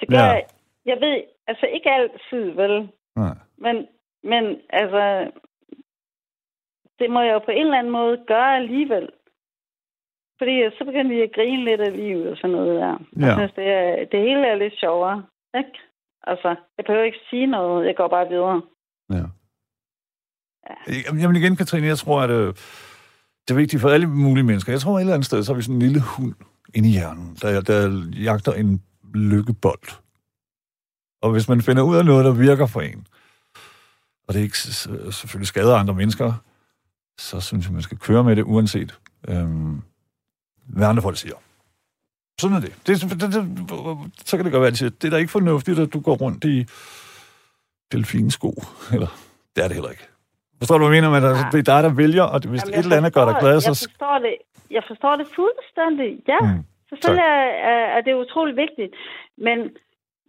[SPEAKER 4] Det gør
[SPEAKER 2] ja.
[SPEAKER 4] jeg, jeg ved, altså ikke altid, vel?
[SPEAKER 2] Nej.
[SPEAKER 4] Men, men altså, det må jeg jo på en eller anden måde gøre alligevel. Fordi så begynder de at grine lidt af livet og sådan noget der.
[SPEAKER 2] Ja.
[SPEAKER 4] Jeg synes, det, er, det hele er lidt sjovere. Ikke? Altså, jeg behøver ikke sige noget. Jeg går bare videre.
[SPEAKER 2] Ja. Jamen, Jamen igen, Katrine, jeg tror, at øh, det er vigtigt for alle mulige mennesker. Jeg tror, at et eller andet sted, så har vi sådan en lille hund inde i hjernen, der, der jagter en lykkebold. Og hvis man finder ud af noget, der virker for en, og det ikke selvfølgelig skader andre mennesker, så synes jeg, man skal køre med det, uanset øhm, hvad andre folk siger. Sådan er det. det, det, det så kan det godt være, at de siger, det er da ikke fornuftigt, at du går rundt i delfinsko. Eller, det er det heller ikke. Forstår du, hvad jeg mener? Men det er dig, der vælger, og hvis
[SPEAKER 4] Jamen,
[SPEAKER 2] et
[SPEAKER 4] jeg
[SPEAKER 2] eller andet gør dig glad,
[SPEAKER 4] Jeg
[SPEAKER 2] så...
[SPEAKER 4] forstår det, jeg forstår det fuldstændig. Ja,
[SPEAKER 2] Mm,
[SPEAKER 4] selvfølgelig er, er, er det utrolig vigtigt. Men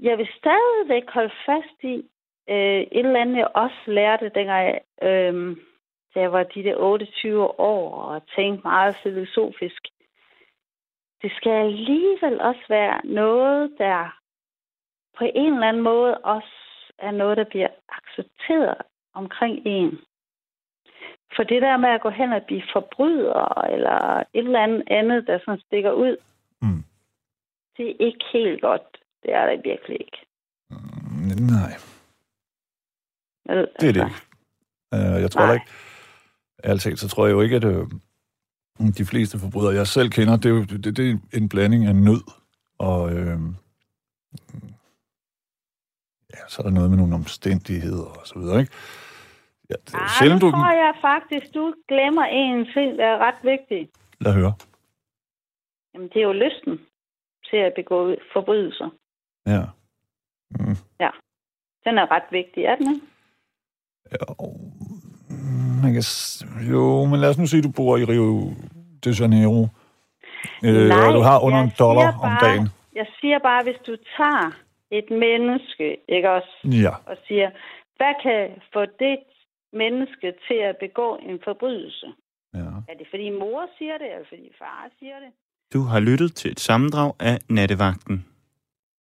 [SPEAKER 4] jeg vil stadigvæk holde fast i øh, et eller andet, jeg også lærte, dengang jeg, øh, da jeg var de der 28 år og tænkte meget filosofisk. Det skal alligevel også være noget, der på en eller anden måde også er noget, der bliver accepteret omkring en. For det der med at gå hen og blive forbryder, eller et eller andet andet, der sådan stikker ud,
[SPEAKER 2] Mm.
[SPEAKER 4] det er ikke helt godt. Det er det virkelig ikke.
[SPEAKER 2] Mm, Nej,
[SPEAKER 4] Vel,
[SPEAKER 2] det er det
[SPEAKER 4] altså,
[SPEAKER 2] ikke. Uh, jeg tror
[SPEAKER 4] Nej.
[SPEAKER 2] ikke... Ærligt så tror jeg jo ikke, at øh, de fleste forbrydere, jeg selv kender, det er jo det, det er en blanding af nød og... Øh, ja, så er der noget med nogle omstændigheder og så videre, ikke? Ja, det
[SPEAKER 4] Ah,
[SPEAKER 2] sjældent,
[SPEAKER 4] nu
[SPEAKER 2] du...
[SPEAKER 4] tror jeg faktisk, du glemmer en ting, der er ret vigtig.
[SPEAKER 2] Lad høre.
[SPEAKER 4] Jamen, det er jo lysten til at begå forbrydelser.
[SPEAKER 2] Ja. Mm.
[SPEAKER 4] Den er ret vigtig, er den ikke?
[SPEAKER 2] Jo, man kan, jo, men lad os nu sige, at du bor i Rio de Janeiro. Øh,
[SPEAKER 4] Nej,
[SPEAKER 2] og du har under
[SPEAKER 4] jeg
[SPEAKER 2] en dollar
[SPEAKER 4] siger
[SPEAKER 2] om
[SPEAKER 4] bare-
[SPEAKER 2] dagen.
[SPEAKER 4] Jeg siger bare, hvis du tager et menneske, ikke også,
[SPEAKER 2] Ja,
[SPEAKER 4] og siger, hvad kan få det menneske til at begå en forbrydelse?
[SPEAKER 2] Ja.
[SPEAKER 4] Er det fordi mor siger det, eller fordi far siger det?
[SPEAKER 1] Du har lyttet til et sammendrag af Nattevagten.